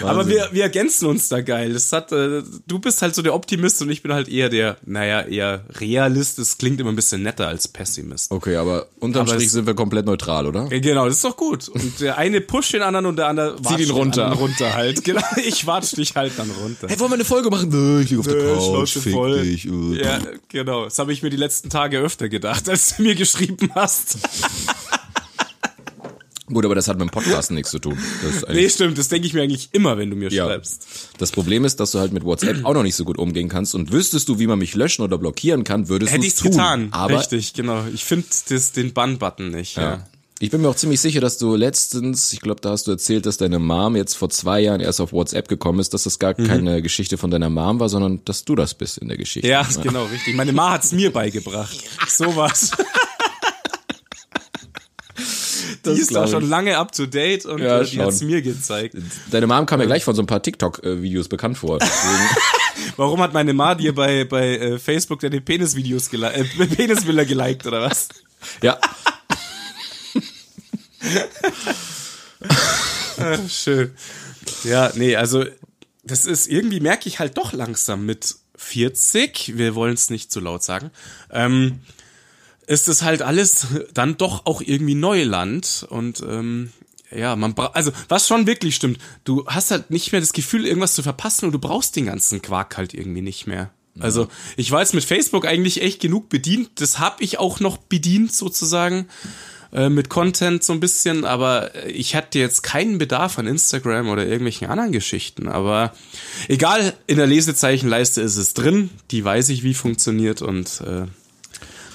Aber wir, wir ergänzen uns da geil. Das hat, äh, du bist halt so der Optimist und ich bin halt eher der, naja, eher Realist. Das klingt immer ein bisschen netter als Pessimist. Okay, aber unterm Aber Strich sind wir komplett neutral, oder? Genau, das ist doch gut. Und der eine pusht den anderen und der andere watscht ihn runter. den runter halt. [laughs] Genau, ich watsch dich halt dann runter. Hey, wollen wir eine Folge machen? Nö, ich lieg auf der Äh, Couch, fick voll. dich. Ja, genau. Das habe ich mir die letzten Tage öfter gedacht, [laughs] als du mir geschrieben hast. Gut, aber das hat mit dem Podcasten nichts zu tun. Nee, stimmt, das denke ich mir eigentlich immer, wenn du mir ja. schreibst. das Problem ist, dass du halt mit WhatsApp auch noch nicht so gut umgehen kannst und wüsstest du, wie man mich löschen oder blockieren kann, würdest du Hätte es tun. getan. Aber Richtig, genau. Ich finde den Bann-Button nicht. Ja. Ja. Ich bin mir auch ziemlich sicher, dass du letztens, ich glaube, da hast du erzählt, dass deine Mom jetzt vor zwei Jahren erst auf WhatsApp gekommen ist, dass das gar keine Geschichte von deiner Mom war, sondern dass du das bist in der Geschichte. Ja, genau, richtig. Meine Ma hat's mir beigebracht. [laughs] Die ist glaub schon ich. lange up to date und Ja, äh, die schon. hat's mir gezeigt. Deine Mom kam mir gleich von so ein paar TikTok-Videos bekannt vor. [laughs] Warum hat meine Ma dir bei, bei äh, Facebook deine Penisvideos geliked, äh, [laughs] Penisbilder geliked oder was? ja, Äh, [laughs] Schön. Ja, nee, also das ist irgendwie merke ich halt doch langsam mit 40, wir wollen es nicht zu laut sagen, ähm, ist es halt alles dann doch auch irgendwie Neuland und ähm, ja, man braucht, also was schon wirklich stimmt, du hast halt nicht mehr das Gefühl, irgendwas zu verpassen und du brauchst den ganzen Quark halt irgendwie nicht mehr. Also ich war jetzt mit Facebook eigentlich echt genug bedient, das habe ich auch noch bedient sozusagen äh, mit Content so ein bisschen, aber ich hatte jetzt keinen Bedarf an Instagram oder irgendwelchen anderen Geschichten. Aber egal, in der Lesezeichenleiste ist es drin, die weiß ich, wie funktioniert und äh,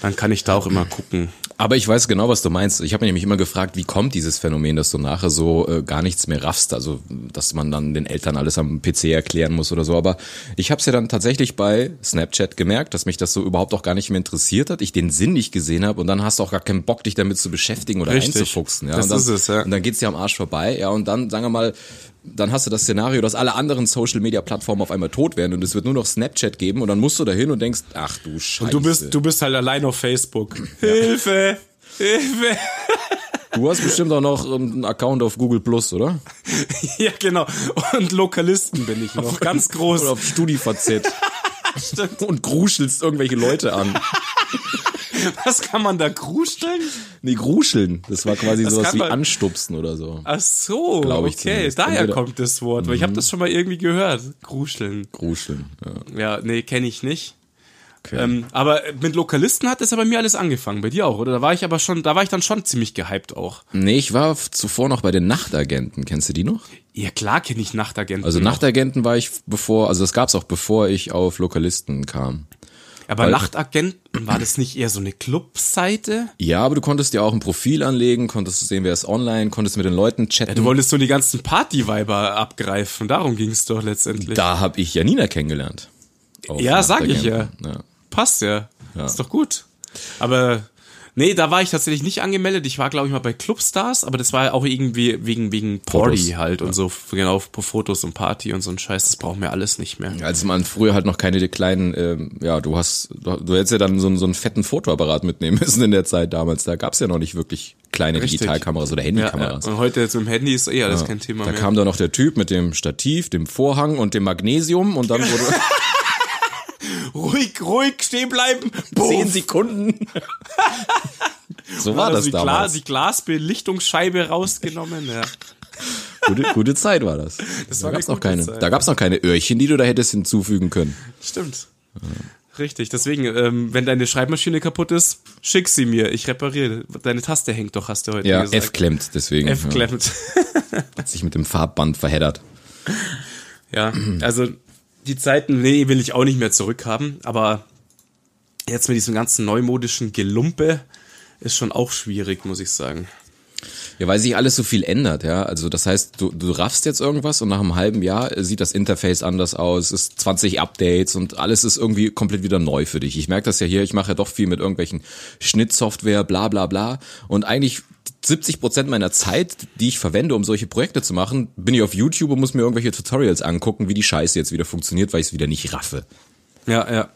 dann kann ich da auch immer gucken. aber ich weiß genau, was du meinst. Ich habe mir nämlich immer gefragt, wie kommt dieses Phänomen, dass du nachher so äh, gar nichts mehr raffst, also dass man dann den Eltern alles am PC erklären muss oder so. Aber ich habe es ja dann tatsächlich bei Snapchat gemerkt, dass mich das so überhaupt auch gar nicht mehr interessiert hat, ich den Sinn nicht gesehen habe und dann hast du auch gar keinen Bock, dich damit zu beschäftigen oder Richtig. einzufuchsen. Ja? Das und dann, ist es, ja. Und dann geht's dir am Arsch vorbei, ja, und dann, sagen wir mal, dann hast du das Szenario, dass alle anderen Social Media Plattformen auf einmal tot werden und es wird nur noch Snapchat geben und dann musst du da hin und denkst, ach du Scheiße. Und du bist, du bist halt allein auf Facebook. [laughs] Hilfe! Hilfe! Du hast bestimmt auch noch ähm, einen Account auf Google Plus, oder? [laughs] ja, genau. Und Lokalisten bin ich noch. Ganz groß. [laughs] Oder auf StudiVZ. Und gruschelst irgendwelche Leute an. [laughs] Was kann man da kruscheln? Nee, gruscheln. Das war quasi Das sowas wie man- anstupsen oder so. Ach so, Glaub ich okay, zumindest. daher Entweder- kommt das Wort, weil ich habe das schon mal irgendwie gehört. Kruscheln. Gruscheln, ja. Ja, nee, kenne ich nicht. Okay. Ähm, aber mit Lokalisten hat es ja bei mir alles angefangen, bei dir auch, oder? Da war ich aber schon, da war ich dann schon ziemlich gehypt auch. nee, ich war zuvor noch bei den Nachtagenten. Kennst du die noch? Ja, klar kenne ich Nachtagenten. Also noch. Nachtagenten war ich bevor, also das gab's auch bevor ich auf Lokalisten kam. Aber weil- Nachtagenten, war das nicht eher so eine Clubseite? Ja, aber du konntest dir auch ein Profil anlegen, konntest sehen, wer ist online, konntest mit den Leuten chatten. Du wolltest so die ganzen Party-Weiber abgreifen, darum ging es doch letztendlich. da habe ich Janina kennengelernt. Ja, sag ich Nachtagenten. ja. Passt ja. Ist doch gut. Aber nee, da war ich tatsächlich nicht angemeldet. Ich war, glaube ich, mal bei Clubstars, aber das war ja auch irgendwie wegen, wegen Party Fotos. halt und so, genau, für Fotos und Party und so ein Scheiß, das brauchen wir alles nicht mehr. Als man früher halt noch keine kleinen, ähm, ja, du hast, du, du hättest ja dann so, einen- so einen fetten Fotoapparat mitnehmen [laughs] müssen in der Zeit damals. Da gab's ja noch nicht wirklich kleine Richtig. Digitalkameras oder Ja, ja. Handykameras. Und heute mit dem Handy ist eh alles kein Thema Da mehr. kam da noch der Typ mit dem Stativ, dem Vorhang und dem Magnesium und dann [laughs] wurde ruhig, ruhig stehen bleiben. zehn Sekunden. [laughs] so war das die, damals. die Glasbelichtungsscheibe rausgenommen. Ja. [laughs] Gute, gute Zeit war das. Das da war eine gab's noch keine, Zeit. da gab's noch keine Öhrchen, die du da hättest hinzufügen können. Stimmt. Richtig, deswegen, ähm, wenn deine Schreibmaschine kaputt ist, schick sie mir, ich repariere. Deine Taste hängt doch, hast du heute Ja, gesagt. F klemmt, deswegen. F ja, klemmt. hat sich mit dem Farbband verheddert. Ja, also die Zeiten, nee, will ich auch nicht mehr zurückhaben, aber jetzt mit diesem ganzen neumodischen Gelumpe ist schon auch schwierig, muss ich sagen. Ja, weil sich alles so viel ändert, ja. Also das heißt, du, du raffst jetzt irgendwas und nach einem halben Jahr sieht das Interface anders aus, es ist 20 Updates und alles ist irgendwie komplett wieder neu für dich. Ich merke das ja hier, ich mache ja doch viel mit irgendwelchen Schnittsoftware, bla bla bla. Und eigentlich 70 Prozent meiner Zeit, die ich verwende, um solche Projekte zu machen, bin ich auf YouTube und muss mir irgendwelche Tutorials angucken, wie die Scheiße jetzt wieder funktioniert, weil ich es wieder nicht raffe. Ja, ja.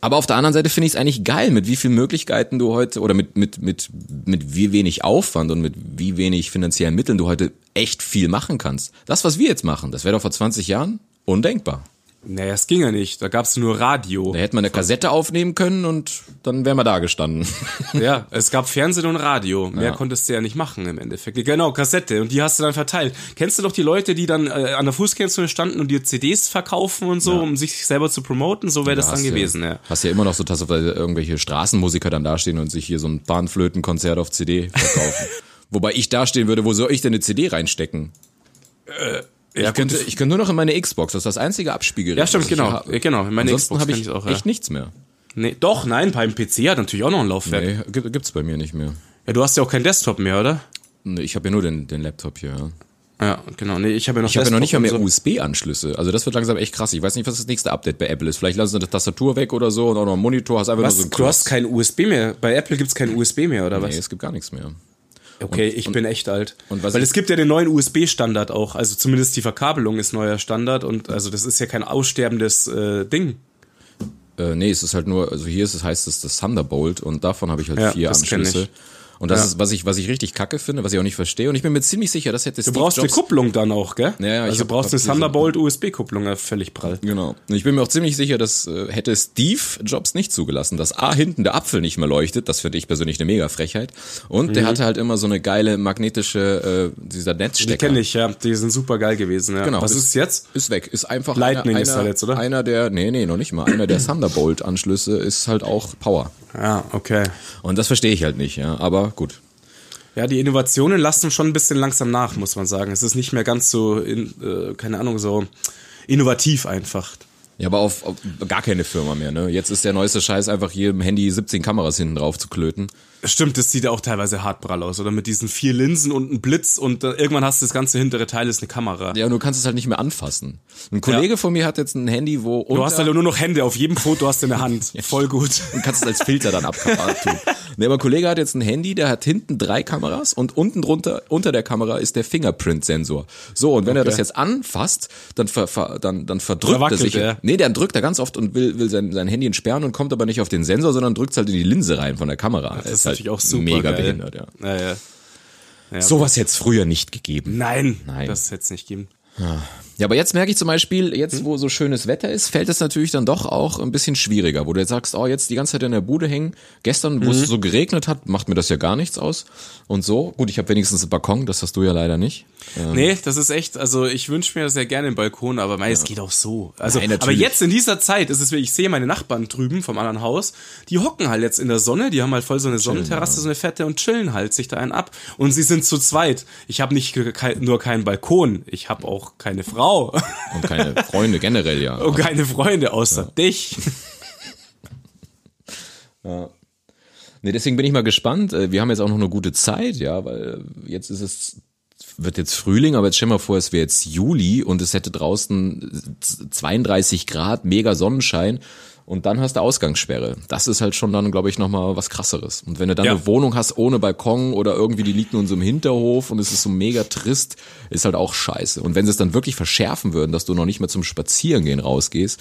Aber auf der anderen Seite finde ich es eigentlich geil, mit wie vielen Möglichkeiten du heute oder mit, mit, mit, mit wie wenig Aufwand und mit wie wenig finanziellen Mitteln du heute echt viel machen kannst. Das, was wir jetzt machen, das wäre doch vor 20 Jahren undenkbar. Naja, es ging ja nicht. Da gab's nur Radio. Da hätte man eine Kassette aufnehmen können und dann wären wir da gestanden. [laughs] Ja, es gab Fernsehen und Radio. Mehr konntest du ja nicht machen im Endeffekt. Genau, Kassette. Und die hast du dann verteilt. Kennst du doch die Leute, die dann äh, an der Fußgängerzone standen und dir CDs verkaufen und so, um sich selber zu promoten? So wäre das dann gewesen, ja. ja. Hast ja immer noch so, dass auf der- irgendwelche Straßenmusiker dann dastehen und sich hier so ein Bahnflötenkonzert auf CD verkaufen. [laughs] Wobei ich dastehen würde, wo soll ich denn eine CD reinstecken? Ja, ich, könnte, ich könnte nur noch in meine Xbox, das ist das einzige Abspielgerät. Ja, stimmt, ich genau. habe. Ja, genau. In meine Ansonsten Xbox habe ich ich's auch, ja. echt nichts mehr. Nee, doch, nein, beim PC hat natürlich auch noch ein Laufwerk. Nee, gibt- gibt's bei mir nicht mehr. Ja, du hast ja auch keinen Desktop mehr, oder? Nee, Ich habe ja nur den, den Laptop hier. Ja. Ja, genau. Nee, ich habe ja noch Ich habe ja noch nicht mal mehr so. USB-Anschlüsse. Also das wird langsam echt krass. Ich weiß nicht, was das nächste Update bei Apple ist. Vielleicht lassen sie eine Tastatur weg oder so und auch noch einen Monitor. Hast einfach Was? nur so einen Du hast kein USB mehr. Bei Apple gibt's kein USB mehr, oder Nee, was? es gibt gar nichts mehr. Okay, ich bin echt alt. und Weil es gibt ja den neuen USB-Standard auch. Also zumindest die Verkabelung ist neuer Standard und also das ist ja kein aussterbendes äh, Ding. Äh, nee, es ist halt nur, also hier ist es, heißt es das Thunderbolt und davon habe ich halt Ja, vier Anschlüsse. Und das Ja. ist, was ich, was ich richtig kacke finde, was ich auch nicht verstehe. Und ich bin mir ziemlich sicher, das hätte Du brauchst eine Kupplung dann auch, gell? Ja, ja, ich also hab- du brauchst hab eine diese- Thunderbolt USB-Kupplung, ja, völlig prall. Genau. Und ich bin mir auch ziemlich sicher, dass äh, hätte Steve Jobs nicht zugelassen, dass A hinten der Apfel nicht mehr leuchtet, das finde ich persönlich eine mega Frechheit. Und der hatte halt immer so eine geile magnetische, äh, dieser Mhm. Die Netzstecker. kenne ich, ja. Die sind super geil gewesen, ja. Genau. Was Ist- ist jetzt? Ist weg. Ist einfach Lightning einer, ist da jetzt, oder? Einer der, nee, nee, noch nicht mal. Einer der [clears throat] Thunderbolt-Anschlüsse ist halt auch Power. Ja, okay. Und das verstehe ich halt nicht, ja. Aber gut. Ja, die Innovationen lassen schon ein bisschen langsam nach, muss man sagen. Es ist nicht mehr ganz so, in, äh, keine Ahnung, so innovativ einfach. Ja, aber auf, auf gar keine Firma mehr, ne? Jetzt ist der neueste Scheiß einfach jedem Handy 17 Kameras hinten drauf zu klöten. Stimmt, das sieht ja auch teilweise hartprall aus, oder? Mit diesen vier Linsen und einem Blitz und äh, irgendwann hast du das ganze hintere Teil ist eine Kamera. Ja, und du kannst es halt nicht mehr anfassen. Ein Kollege Ja. von mir hat jetzt ein Handy, wo unter, Du hast halt nur noch Hände, auf jedem Foto hast du eine Hand. [laughs] Voll gut. und kannst es als Filter dann ab abtun. Nee, aber ein Kollege hat jetzt ein Handy, der hat hinten drei Kameras und unten drunter, unter der Kamera ist der Fingerprint-Sensor. So, und wenn er Okay. das jetzt anfasst, dann, ver, ver, dann, dann verdrückt Oder wackelt er sich. er? Nee, der drückt er ganz oft und will, will sein, sein Handy entsperren und kommt aber nicht auf den Sensor, sondern drückt halt in die Linse rein von der Kamera. Das ist natürlich auch super Mega geil. behindert, ja. Ja, ja. Ja. Sowas hätte es früher nicht gegeben. Nein, Nein. das hätte es nicht geben. Ja, aber jetzt merke ich zum Beispiel, jetzt Hm? wo so schönes Wetter ist, fällt es natürlich dann doch auch ein bisschen schwieriger, wo du jetzt sagst, oh, jetzt die ganze Zeit in der Bude hängen. Gestern, wo Mhm. es so geregnet hat, macht mir das ja gar nichts aus. Und so, gut, ich habe wenigstens einen Balkon, das hast du ja leider nicht. Nee, das ist echt, also ich wünsche mir sehr gerne einen Balkon, aber mei, es geht auch so. Also, Nein, aber jetzt in dieser Zeit ist es wirklich, ich sehe meine Nachbarn drüben vom anderen Haus, die hocken halt jetzt in der Sonne, die haben halt voll so eine Sonnenterrasse, so eine fette und chillen halt sich da einen ab. Und sie sind zu zweit. Ich habe nicht nur keinen Balkon, ich habe auch keine Frau Und keine Freunde generell, ja. und keine Freunde außer dich. [laughs] Nee, deswegen bin ich mal gespannt. Äh, Wir haben jetzt auch noch eine gute Zeit, ja, weil jetzt ist es, wird jetzt Frühling, aber jetzt stell mal vor, es wäre jetzt Juli und es hätte draußen 32 Grad, mega Sonnenschein und dann hast du Ausgangssperre. Das ist halt schon dann, glaube ich, nochmal was krasseres. Und wenn du dann Ja. eine Wohnung hast ohne Balkon oder irgendwie die liegt nur in so einem Hinterhof und es ist so mega trist, ist halt auch scheiße. Und wenn sie es dann wirklich verschärfen würden, dass du noch nicht mehr zum Spazierengehen rausgehst,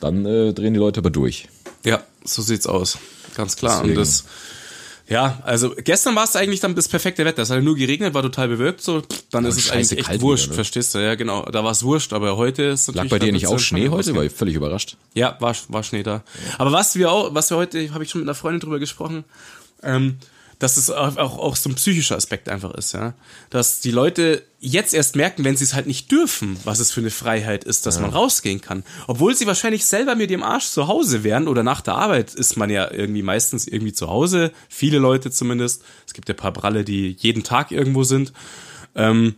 dann äh, drehen die Leute aber durch. Ja, so sieht's aus. Ganz klar. Deswegen. Und das, ja, also gestern war es eigentlich dann das perfekte Wetter. Es hat nur geregnet, war total bewölkt, so, dann ist es eigentlich echt wurscht, wieder, ne? verstehst du, ja, genau. Da war es wurscht, aber heute ist Lag natürlich bei dir nicht auch Schnee heute? War ich völlig überrascht. Ja, war, war Schnee da. Aber was wir auch, was wir heute, habe ich schon mit einer Freundin drüber gesprochen, ähm, dass es auch, auch, auch so ein psychischer Aspekt einfach ist, ja. Dass die Leute jetzt erst merken, wenn sie es halt nicht dürfen, was es für eine Freiheit ist, dass man rausgehen kann. Obwohl sie wahrscheinlich selber mit dem Arsch zu Hause wären oder nach der Arbeit ist man ja irgendwie meistens irgendwie zu Hause. Viele Leute zumindest. Es gibt ja ein paar Bralle, die jeden Tag irgendwo sind. Ähm,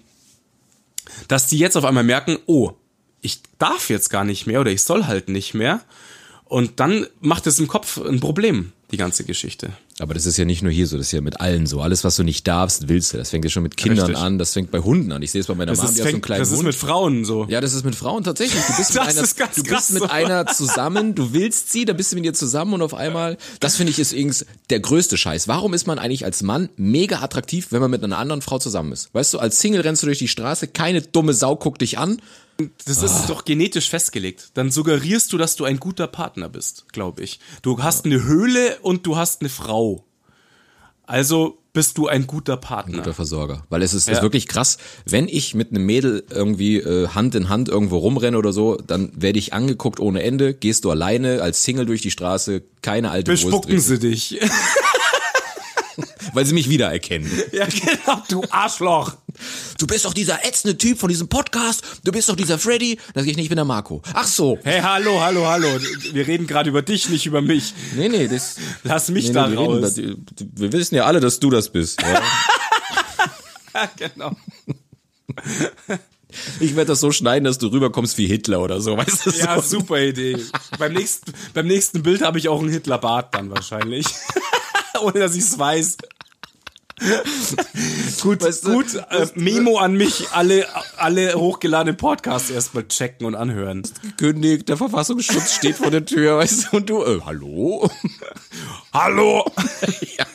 dass die jetzt auf einmal merken, oh, ich darf jetzt gar nicht mehr oder ich soll halt nicht mehr. Und dann macht es im Kopf ein Problem. die ganze Geschichte. Aber das ist ja nicht nur hier so, das ist ja mit allen so. Alles, was du nicht darfst, willst du. Das fängt ja schon mit Kindern Richtig. an, das fängt bei Hunden an. Ich sehe es bei meiner ist, die hat so einen fängt, kleinen das ist Hund. mit Frauen so. Ja, das ist mit Frauen tatsächlich. Du bist [laughs] mit, einer, du bist mit so. einer zusammen, du willst sie, dann bist du mit ihr zusammen und auf einmal, das finde ich ist übrigens der größte Scheiß. Warum ist man eigentlich als Mann mega attraktiv, wenn man mit einer anderen Frau zusammen ist? Weißt du, als Single rennst du durch die Straße, keine dumme Sau guckt dich an. Das ist doch genetisch festgelegt. Dann suggerierst du, dass du ein guter Partner bist, glaube ich. Du hast eine Höhle und du hast eine Frau. Also bist du ein guter Partner. Guter Versorger. Weil es ist, Ja. ist wirklich krass, wenn ich mit einem Mädel irgendwie äh, Hand in Hand irgendwo rumrenne oder so, dann werde ich angeguckt ohne Ende, gehst du alleine als Single durch die Straße, keine alte Bespucken drin, sie dich. [laughs] weil sie mich wiedererkennen. ja, genau, du Arschloch. Du bist doch dieser ätzende Typ von diesem Podcast, du bist doch dieser Freddy. Da sag ich nicht, ich bin der Marco. Ach so. Hey, hallo, hallo, hallo. Wir reden gerade über dich, nicht über mich. Nee, nee, das. Lass mich nee, da nee, wir, reden raus. über- wir wissen ja alle, dass du das bist. Ja, [laughs] genau. Ich werde das so schneiden, dass du rüberkommst wie Hitler oder so, weißt du? Ja, so. super Idee. beim, nächsten, beim nächsten Bild habe ich auch einen Hitlerbart dann wahrscheinlich. [laughs] Ohne dass ich es weiß. [laughs] gut, Weißt du, gut. Äh, Memo an mich, alle, alle hochgeladenen Podcasts erstmal checken und anhören. Gekündigt, der Verfassungsschutz steht vor der Tür, weißt du, und du, äh, hallo? [laughs] Hallo! [laughs] ja,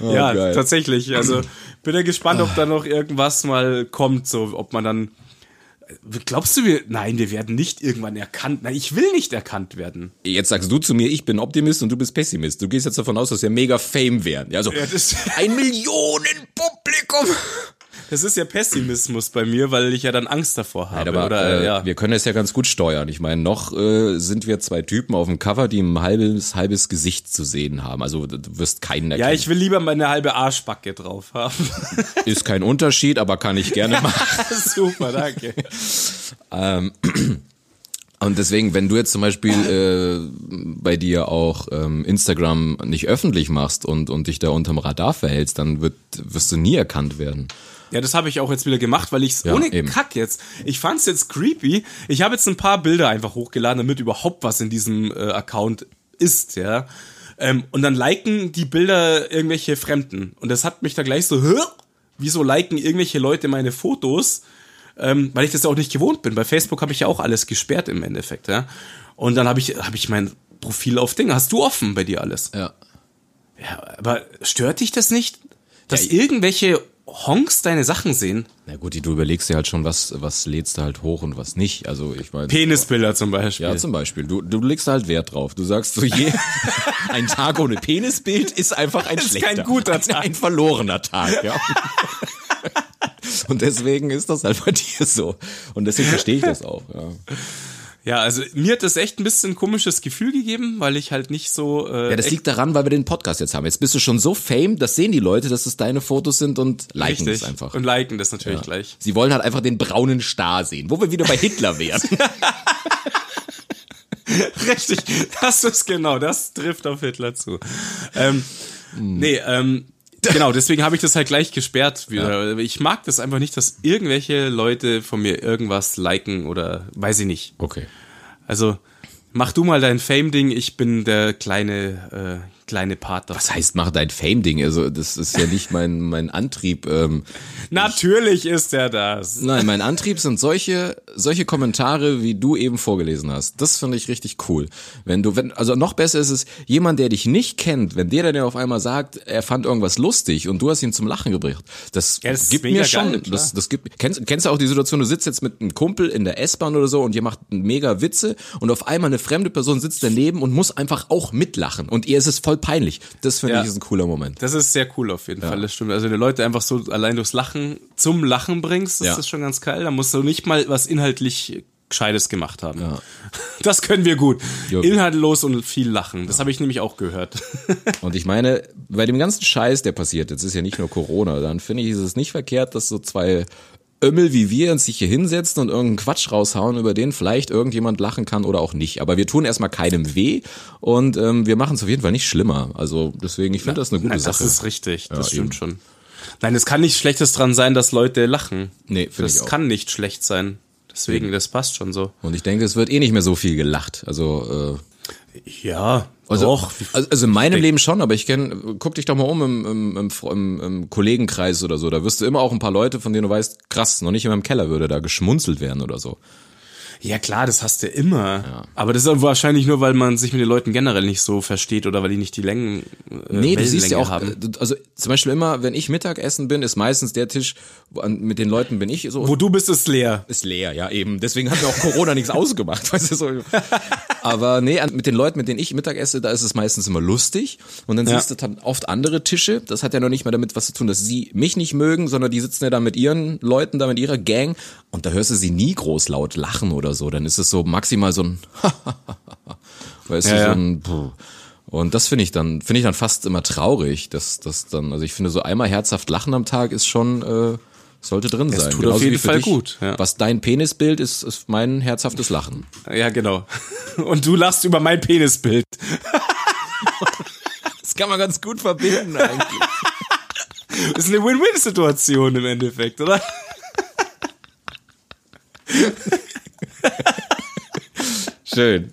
Oh, geil. tatsächlich. Also bin ja gespannt, ob da noch irgendwas mal kommt, so ob man dann. Glaubst du, wir. Nein, wir werden nicht irgendwann erkannt. Nein, ich will nicht erkannt werden. Jetzt sagst du zu mir, ich bin Optimist und du bist Pessimist. Du gehst jetzt davon aus, dass wir mega Fame werden. Ja, also Ja, ein Millionenpublikum. Das ist ja Pessimismus bei mir, weil ich ja dann Angst davor habe. Aber oder, äh, ja. wir können es ja ganz gut steuern. Ich meine, noch äh, sind wir zwei Typen auf dem Cover, die ein halbes, halbes Gesicht zu sehen haben. Also du wirst keinen ja, erkennen. ich will lieber meine halbe Arschbacke drauf haben. [laughs] Ist kein Unterschied, aber kann ich gerne machen. [laughs] Super, danke. [laughs] Und deswegen, wenn du jetzt zum Beispiel äh, bei dir auch ähm, Instagram nicht öffentlich machst und, und dich da unterm Radar verhältst, dann wird, wirst du nie erkannt werden. Ja, das habe ich auch jetzt wieder gemacht, weil ich es Ja, ohne eben. Kack jetzt. Ich fand's jetzt creepy. Ich habe jetzt ein paar Bilder einfach hochgeladen, damit überhaupt was in diesem äh, Account ist, ja. Ähm, und dann liken die Bilder irgendwelche Fremden. Und das hat mich da gleich so, [laughs] Hä? wieso liken irgendwelche Leute meine Fotos? Ähm, weil ich das ja auch nicht gewohnt bin. Bei Facebook habe ich ja auch alles gesperrt im Endeffekt, ja. Und dann habe ich, hab ich mein Profil auf Ding. Hast du offen bei dir alles? Ja. Ja, aber stört dich das nicht, dass Ja, irgendwelche Honks deine Sachen sehen? Na gut, die- du überlegst dir halt schon, was, was lädst du halt hoch und was nicht. Also ich meine. Penisbilder zum Beispiel. Ja, zum Beispiel. Du, du legst halt Wert drauf. Du sagst so, je, [laughs] ein Tag ohne Penisbild ist einfach ein Ist schlechter. kein guter ein, Tag. Ein verlorener Tag, ja. [laughs] Und deswegen ist das halt bei dir so. Und deswegen verstehe ich das auch, ja. Ja, also mir hat das echt ein bisschen ein komisches Gefühl gegeben, weil ich halt nicht so. Äh, Ja, das liegt daran, weil wir den Podcast jetzt haben. Jetzt bist du schon so fame, das sehen die Leute, dass es deine Fotos sind und liken richtig es einfach. und liken das natürlich Ja. gleich. Sie wollen halt einfach den braunen Star sehen, wo wir wieder bei Hitler wären. [laughs] Richtig, das ist genau, das trifft auf Hitler zu. Ähm, Hm. Nee, ähm, [laughs] genau, deswegen habe ich das halt gleich gesperrt wieder. Ich mag das einfach nicht, dass irgendwelche Leute von mir irgendwas liken oder weiß ich nicht. Okay. Also mach du mal dein Fame-Ding, ich bin der kleine, äh, kleine davon. Was heißt, mach dein Fame-Ding? Also, das ist ja nicht mein, mein Antrieb. Ähm, Natürlich ist er das. Nein, mein Antrieb sind solche, solche Kommentare, wie du eben vorgelesen hast. Das finde ich richtig cool. Wenn du, wenn, also noch besser ist es, jemand, der dich nicht kennt, wenn der dann ja auf einmal sagt, er fand irgendwas lustig und du hast ihn zum Lachen gebracht. Das, Ja, das gibt mir schon, geil, das, das gibt, kennst, kennst du auch die Situation, du sitzt jetzt mit einem Kumpel in der S-Bahn oder so und ihr macht mega Witze und auf einmal eine fremde Person sitzt daneben und muss einfach auch mitlachen und ihr ist es voll peinlich. Das finde Ja. ich ist ein cooler Moment. Das ist sehr cool auf jeden Fall, das stimmt. Also wenn du Leute einfach so allein durchs Lachen zum Lachen bringst, das Ja. ist schon ganz geil. Da musst du nicht mal was inhaltlich Gescheites gemacht haben. Ja. [laughs] Das können wir gut. Ja. Inhaltlos und viel lachen. Das habe ich nämlich auch gehört. [laughs] Und ich meine, bei dem ganzen Scheiß, der passiert, jetzt ist ja nicht nur Corona, dann finde ich, ist es nicht verkehrt, dass so zwei Ömmel wie wir uns sich hier hinsetzen und irgendeinen Quatsch raushauen, über den vielleicht irgendjemand lachen kann oder auch nicht. Aber wir tun erstmal keinem weh und ähm, wir machen es auf jeden Fall nicht schlimmer. Also deswegen, ich finde das eine gute Nein, Sache. Das ist richtig, das Ja, stimmt eben. schon. Nein, es kann nichts Schlechtes dran sein, dass Leute lachen. Nee, finde ich Das kann nicht schlecht sein. Deswegen, das passt schon so. Und ich denke, es wird eh nicht mehr so viel gelacht. Also Ja, Also, doch. also, also in meinem Leben schon, aber ich kenn, guck dich doch mal um im, im, im, im, im Kollegenkreis oder so. Da wirst du immer auch ein paar Leute, von denen du weißt, krass, noch nicht in meinem Keller würde da geschmunzelt werden oder so. Ja klar, das hast du immer. Aber das ist wahrscheinlich nur, weil man sich mit den Leuten generell nicht so versteht oder weil die nicht die Längen äh, Nee, du siehst ja auch, haben. äh, also zum Beispiel immer, wenn ich Mittagessen bin, ist meistens der Tisch, mit den Leuten bin ich so. Wo du bist, ist leer. ist leer, ja eben. Deswegen hat mir auch Corona nichts ausgemacht, [laughs] weißt du so. Aber nee, mit den Leuten, mit denen ich Mittag esse, da ist es meistens immer lustig. Und dann Ja. siehst du dann oft andere Tische. Das hat ja noch nicht mal damit was zu tun, dass sie mich nicht mögen, sondern die sitzen ja da mit ihren Leuten, da mit ihrer Gang. Und da hörst du sie nie groß laut lachen oder so. Dann ist es so maximal so ein [laughs] weißt Ja, du, so ein Puh. und das finde ich dann, finde ich dann fast immer traurig, dass das dann, also ich finde so einmal herzhaft lachen am Tag ist schon, äh, sollte drin sein. tut Genauso auf jeden Fall dich. gut, ja. Was dein Penisbild ist, ist mein herzhaftes Lachen. Ja, genau. [laughs] Und du lachst über mein Penisbild. [laughs] Das kann man ganz gut verbinden eigentlich. Das ist eine Win-Win-Situation im Endeffekt, oder? [laughs] Schön.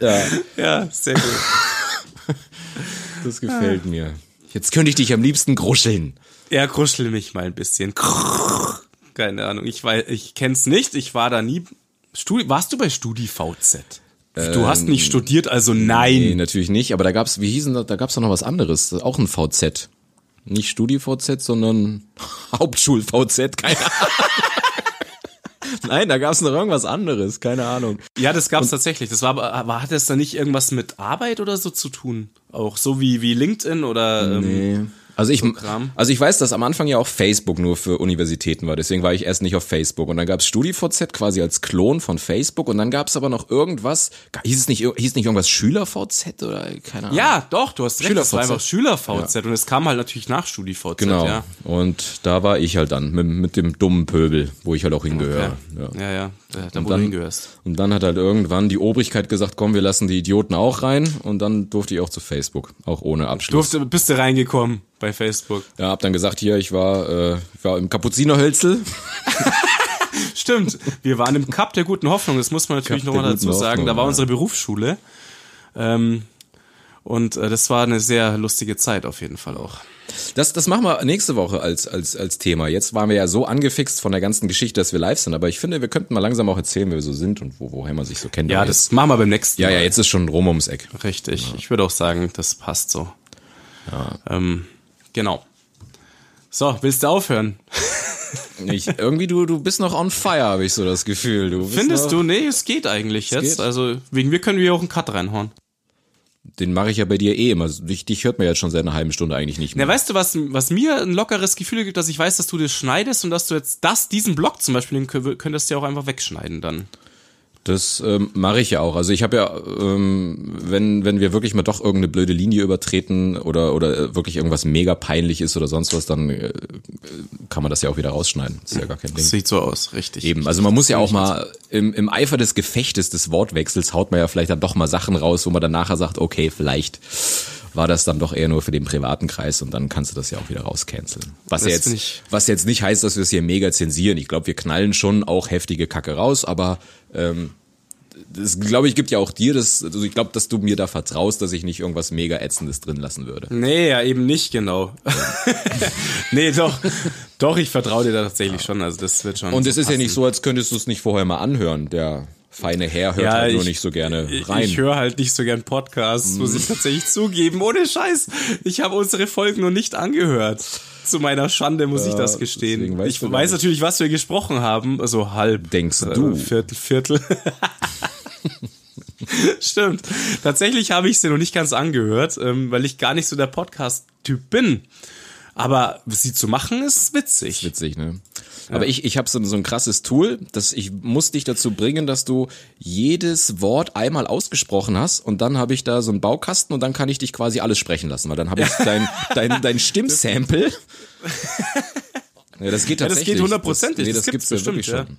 Ja, Ja, sehr gut. das gefällt mir. Jetzt könnte ich dich am liebsten gruscheln. Ja, kruschel mich mal ein bisschen. Keine Ahnung, ich weiß, ich kenn's nicht, ich war da nie. Studi warst du bei StudiVZ? Du hast nicht studiert, also nein. Nee, natürlich nicht, aber da gab's, wie hießen das, da gab's doch noch was anderes, auch ein VZ. Nicht Studi-VZ, sondern [laughs] Hauptschul-VZ, keine Ahnung. [laughs] Nein, da gab's noch irgendwas anderes, keine Ahnung. Ja, das gab's tatsächlich. Das war aber, aber hat das dann nicht irgendwas mit Arbeit oder so zu tun? Auch so wie, wie LinkedIn oder ähm, Nee. Also ich, Kram. also ich weiß, dass am Anfang ja auch Facebook nur für Universitäten war, deswegen war ich erst nicht auf Facebook. Und dann gab's StudiVZ quasi als Klon von Facebook und dann gab's aber noch irgendwas, hieß es nicht, hieß nicht irgendwas SchülerVZ oder keine Ahnung. Ja, doch, du hast recht. Das war SchülerVZ. einfach SchülerVZ und es kam halt natürlich nach StudiVZ, Genau. ja. Und da war ich halt dann mit, mit dem dummen Pöbel, wo ich halt auch hingehöre. Ja, Ja. ja, ja da, da wo dann- du hingehörst. Und dann hat halt irgendwann die Obrigkeit gesagt, komm, wir lassen die Idioten auch rein. Und dann durfte ich auch zu Facebook, auch ohne Abschluss. Durfte, bist du reingekommen bei Facebook? ja, hab dann gesagt, hier, ich war, äh, ich war im Kapuzinerhölzel. [laughs] Stimmt, wir waren im Cup der guten Hoffnung, das muss man natürlich nochmal dazu sagen. Da war ja. unsere Berufsschule. Ähm, und äh, das war eine sehr lustige Zeit auf jeden Fall auch. Das, das machen wir nächste Woche als, als, als Thema. Jetzt waren wir ja so angefixt von der ganzen Geschichte, dass wir live sind. Aber ich finde, wir könnten mal langsam auch erzählen, wer wir so sind und wo, woher man sich so kennt. Ja, das machen wir beim nächsten jetzt, ja, Mal. ja, jetzt ist schon rum ums Eck. Richtig. Ich würde auch sagen, das passt so. Ähm, genau. So, willst du aufhören? [laughs] Ich, irgendwie, du, du bist noch on fire, habe ich so das Gefühl. Du Findest noch, du? Nee, es geht eigentlich jetzt. geht. Also wegen wir können wir auch einen Cut reinhauen. Den mache ich ja bei dir eh immer. Dich, dich hört man jetzt schon seit einer halben Stunde eigentlich nicht mehr. Na, weißt du, was, was mir ein lockeres Gefühl gibt, dass ich weiß, dass du das schneidest und dass du jetzt das, diesen Block zum Beispiel, den kö- könntest du ja auch einfach wegschneiden dann. Das ähm, mache ich ja auch. Also ich habe ja, ähm, wenn wenn wir wirklich mal doch irgendeine blöde Linie übertreten oder oder äh, wirklich irgendwas mega peinlich ist oder sonst was, dann äh, kann man das ja auch wieder rausschneiden. Das ist ja gar kein Ding. Das sieht so aus, richtig. Eben, also man muss ja auch mal im, im Eifer des Gefechtes, des Wortwechsels, haut man ja vielleicht dann doch mal Sachen raus, wo man dann nachher sagt, okay, vielleicht war das dann doch eher nur für den privaten Kreis und dann kannst du das ja auch wieder rauscanceln. Was ja jetzt, was jetzt nicht heißt, dass wir es hier mega zensieren. Ich glaube, wir knallen schon auch heftige Kacke raus, aber ähm, das glaube ich gibt ja auch dir das, also ich glaube, dass du mir da vertraust, dass ich nicht irgendwas mega ätzendes drin lassen würde. Nee, ja, eben nicht, genau. [laughs] nee, doch. Doch, ich vertraue dir da tatsächlich schon. Also das wird schon. Und so es ist ja passen. nicht so, als könntest du es nicht vorher mal anhören. Der feine Herr hört halt nur ich- nicht so gerne rein. Ich höre halt nicht so gern Podcasts, muss ich tatsächlich zugeben. Ohne Scheiß. Ich habe unsere Folgen noch nicht angehört. Zu meiner Schande muss ich das gestehen. Ich weiß natürlich, was wir gesprochen haben. Also halb. Denkst äh, du? Viertel, Viertel. [laughs] Stimmt. Tatsächlich habe ich sie noch nicht ganz angehört, ähm, weil ich gar nicht so der Podcast-Typ bin. Aber sie zu machen ist witzig. Witzig, ne? Aber ich, ich habe so, so ein krasses Tool, dass ich muss dich dazu bringen, dass du jedes Wort einmal ausgesprochen hast und dann habe ich da so einen Baukasten und dann kann ich dich quasi alles sprechen lassen, weil dann habe ich [laughs] dein, dein, dein Stimmsample. [laughs] Ja, das geht Ja, das tatsächlich. geht hundertprozentig. nee, das, das, gibt's gibt's ja bestimmt, wirklich ja. schon.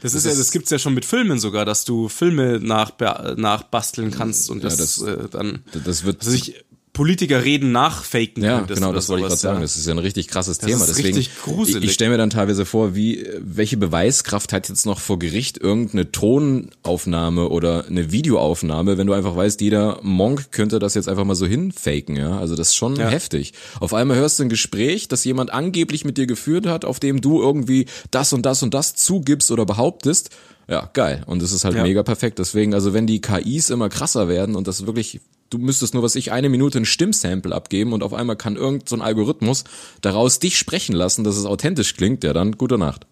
Das ist ja, das gibt's ja schon mit Filmen sogar, dass du Filme nach, nachbasteln kannst und das, das- äh, dann, Das wird also ich, Politiker reden nachfaken Ja, könntest genau, das wollte ich gerade sagen. ja. Das ist ja ein richtig krasses Thema. ist Deswegen, richtig gruselig. Ich, ich stelle mir dann teilweise vor, wie, welche Beweiskraft hat jetzt noch vor Gericht irgendeine Tonaufnahme oder eine Videoaufnahme, wenn du einfach weißt, jeder Monk könnte das jetzt einfach mal so hinfaken, ja. Also das ist schon Ja. heftig. Auf einmal hörst du ein Gespräch, das jemand angeblich mit dir geführt hat, auf dem du irgendwie das und das und das zugibst oder behauptest. Ja, geil. Und es ist halt Ja. mega perfekt. Deswegen, also wenn die KIs immer krasser werden und das wirklich, du müsstest nur, was ich, eine Minute ein Stimmsample abgeben und auf einmal kann irgend so ein Algorithmus daraus dich sprechen lassen, dass es authentisch klingt, ja dann, gute Nacht.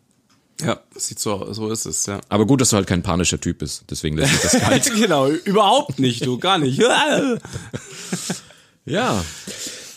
Ja, sieht so, so ist es, ja. Aber gut, dass du halt kein panischer Typ bist. Deswegen lässt sich das kalt. [laughs] genau, überhaupt nicht, du, gar nicht. [laughs] ja.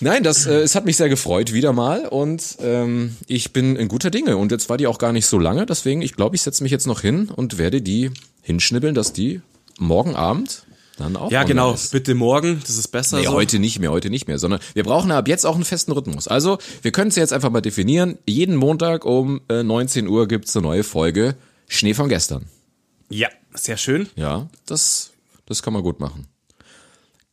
Nein, das, äh, es hat mich sehr gefreut, wieder mal. Und ähm, ich bin in guter Dinge. Und jetzt war die auch gar nicht so lange. Deswegen, ich glaube, ich setze mich jetzt noch hin und werde die hinschnibbeln, dass die morgen Abend dann auch Ja, genau, ist. bitte morgen, das ist besser Nee, so. heute nicht mehr, heute nicht mehr, sondern wir brauchen ab jetzt auch einen festen Rhythmus. Also, wir können es jetzt einfach mal definieren. Jeden Montag um äh, 19 Uhr gibt's eine neue Folge Schnee von gestern. Ja, sehr schön. Ja, das, das kann man gut machen.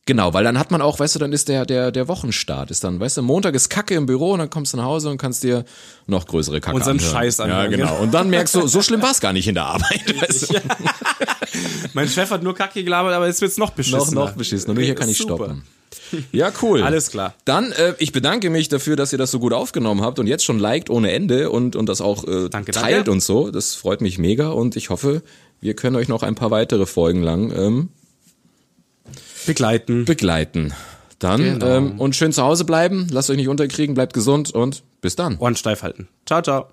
Genau, weil dann hat man auch, weißt du, dann ist der, der, der Wochenstart, ist dann, weißt du, Montag ist Kacke im Büro und dann kommst du nach Hause und kannst dir noch größere Kacke Unseren anhören. Scheiß Ja, anhören, genau. Und dann merkst du, so schlimm war's gar nicht in der Arbeit. [laughs] Weißt du? Mein Chef hat nur Kacke gelabert, aber jetzt wird's noch beschissener. Noch, noch beschissen. Und nur hier kann ich Super. stoppen. Ja, cool. Alles klar. Dann, äh, ich bedanke mich dafür, dass ihr das so gut aufgenommen habt und jetzt schon liked ohne Ende und, und das auch äh, Danke, teilt danke. und so. Das freut mich mega und ich hoffe, wir können euch noch ein paar weitere Folgen lang ähm, Begleiten. begleiten. Dann Genau. ähm, und schön zu Hause bleiben, lasst euch nicht unterkriegen, bleibt gesund und bis dann. Ohren steif halten. Ciao, ciao.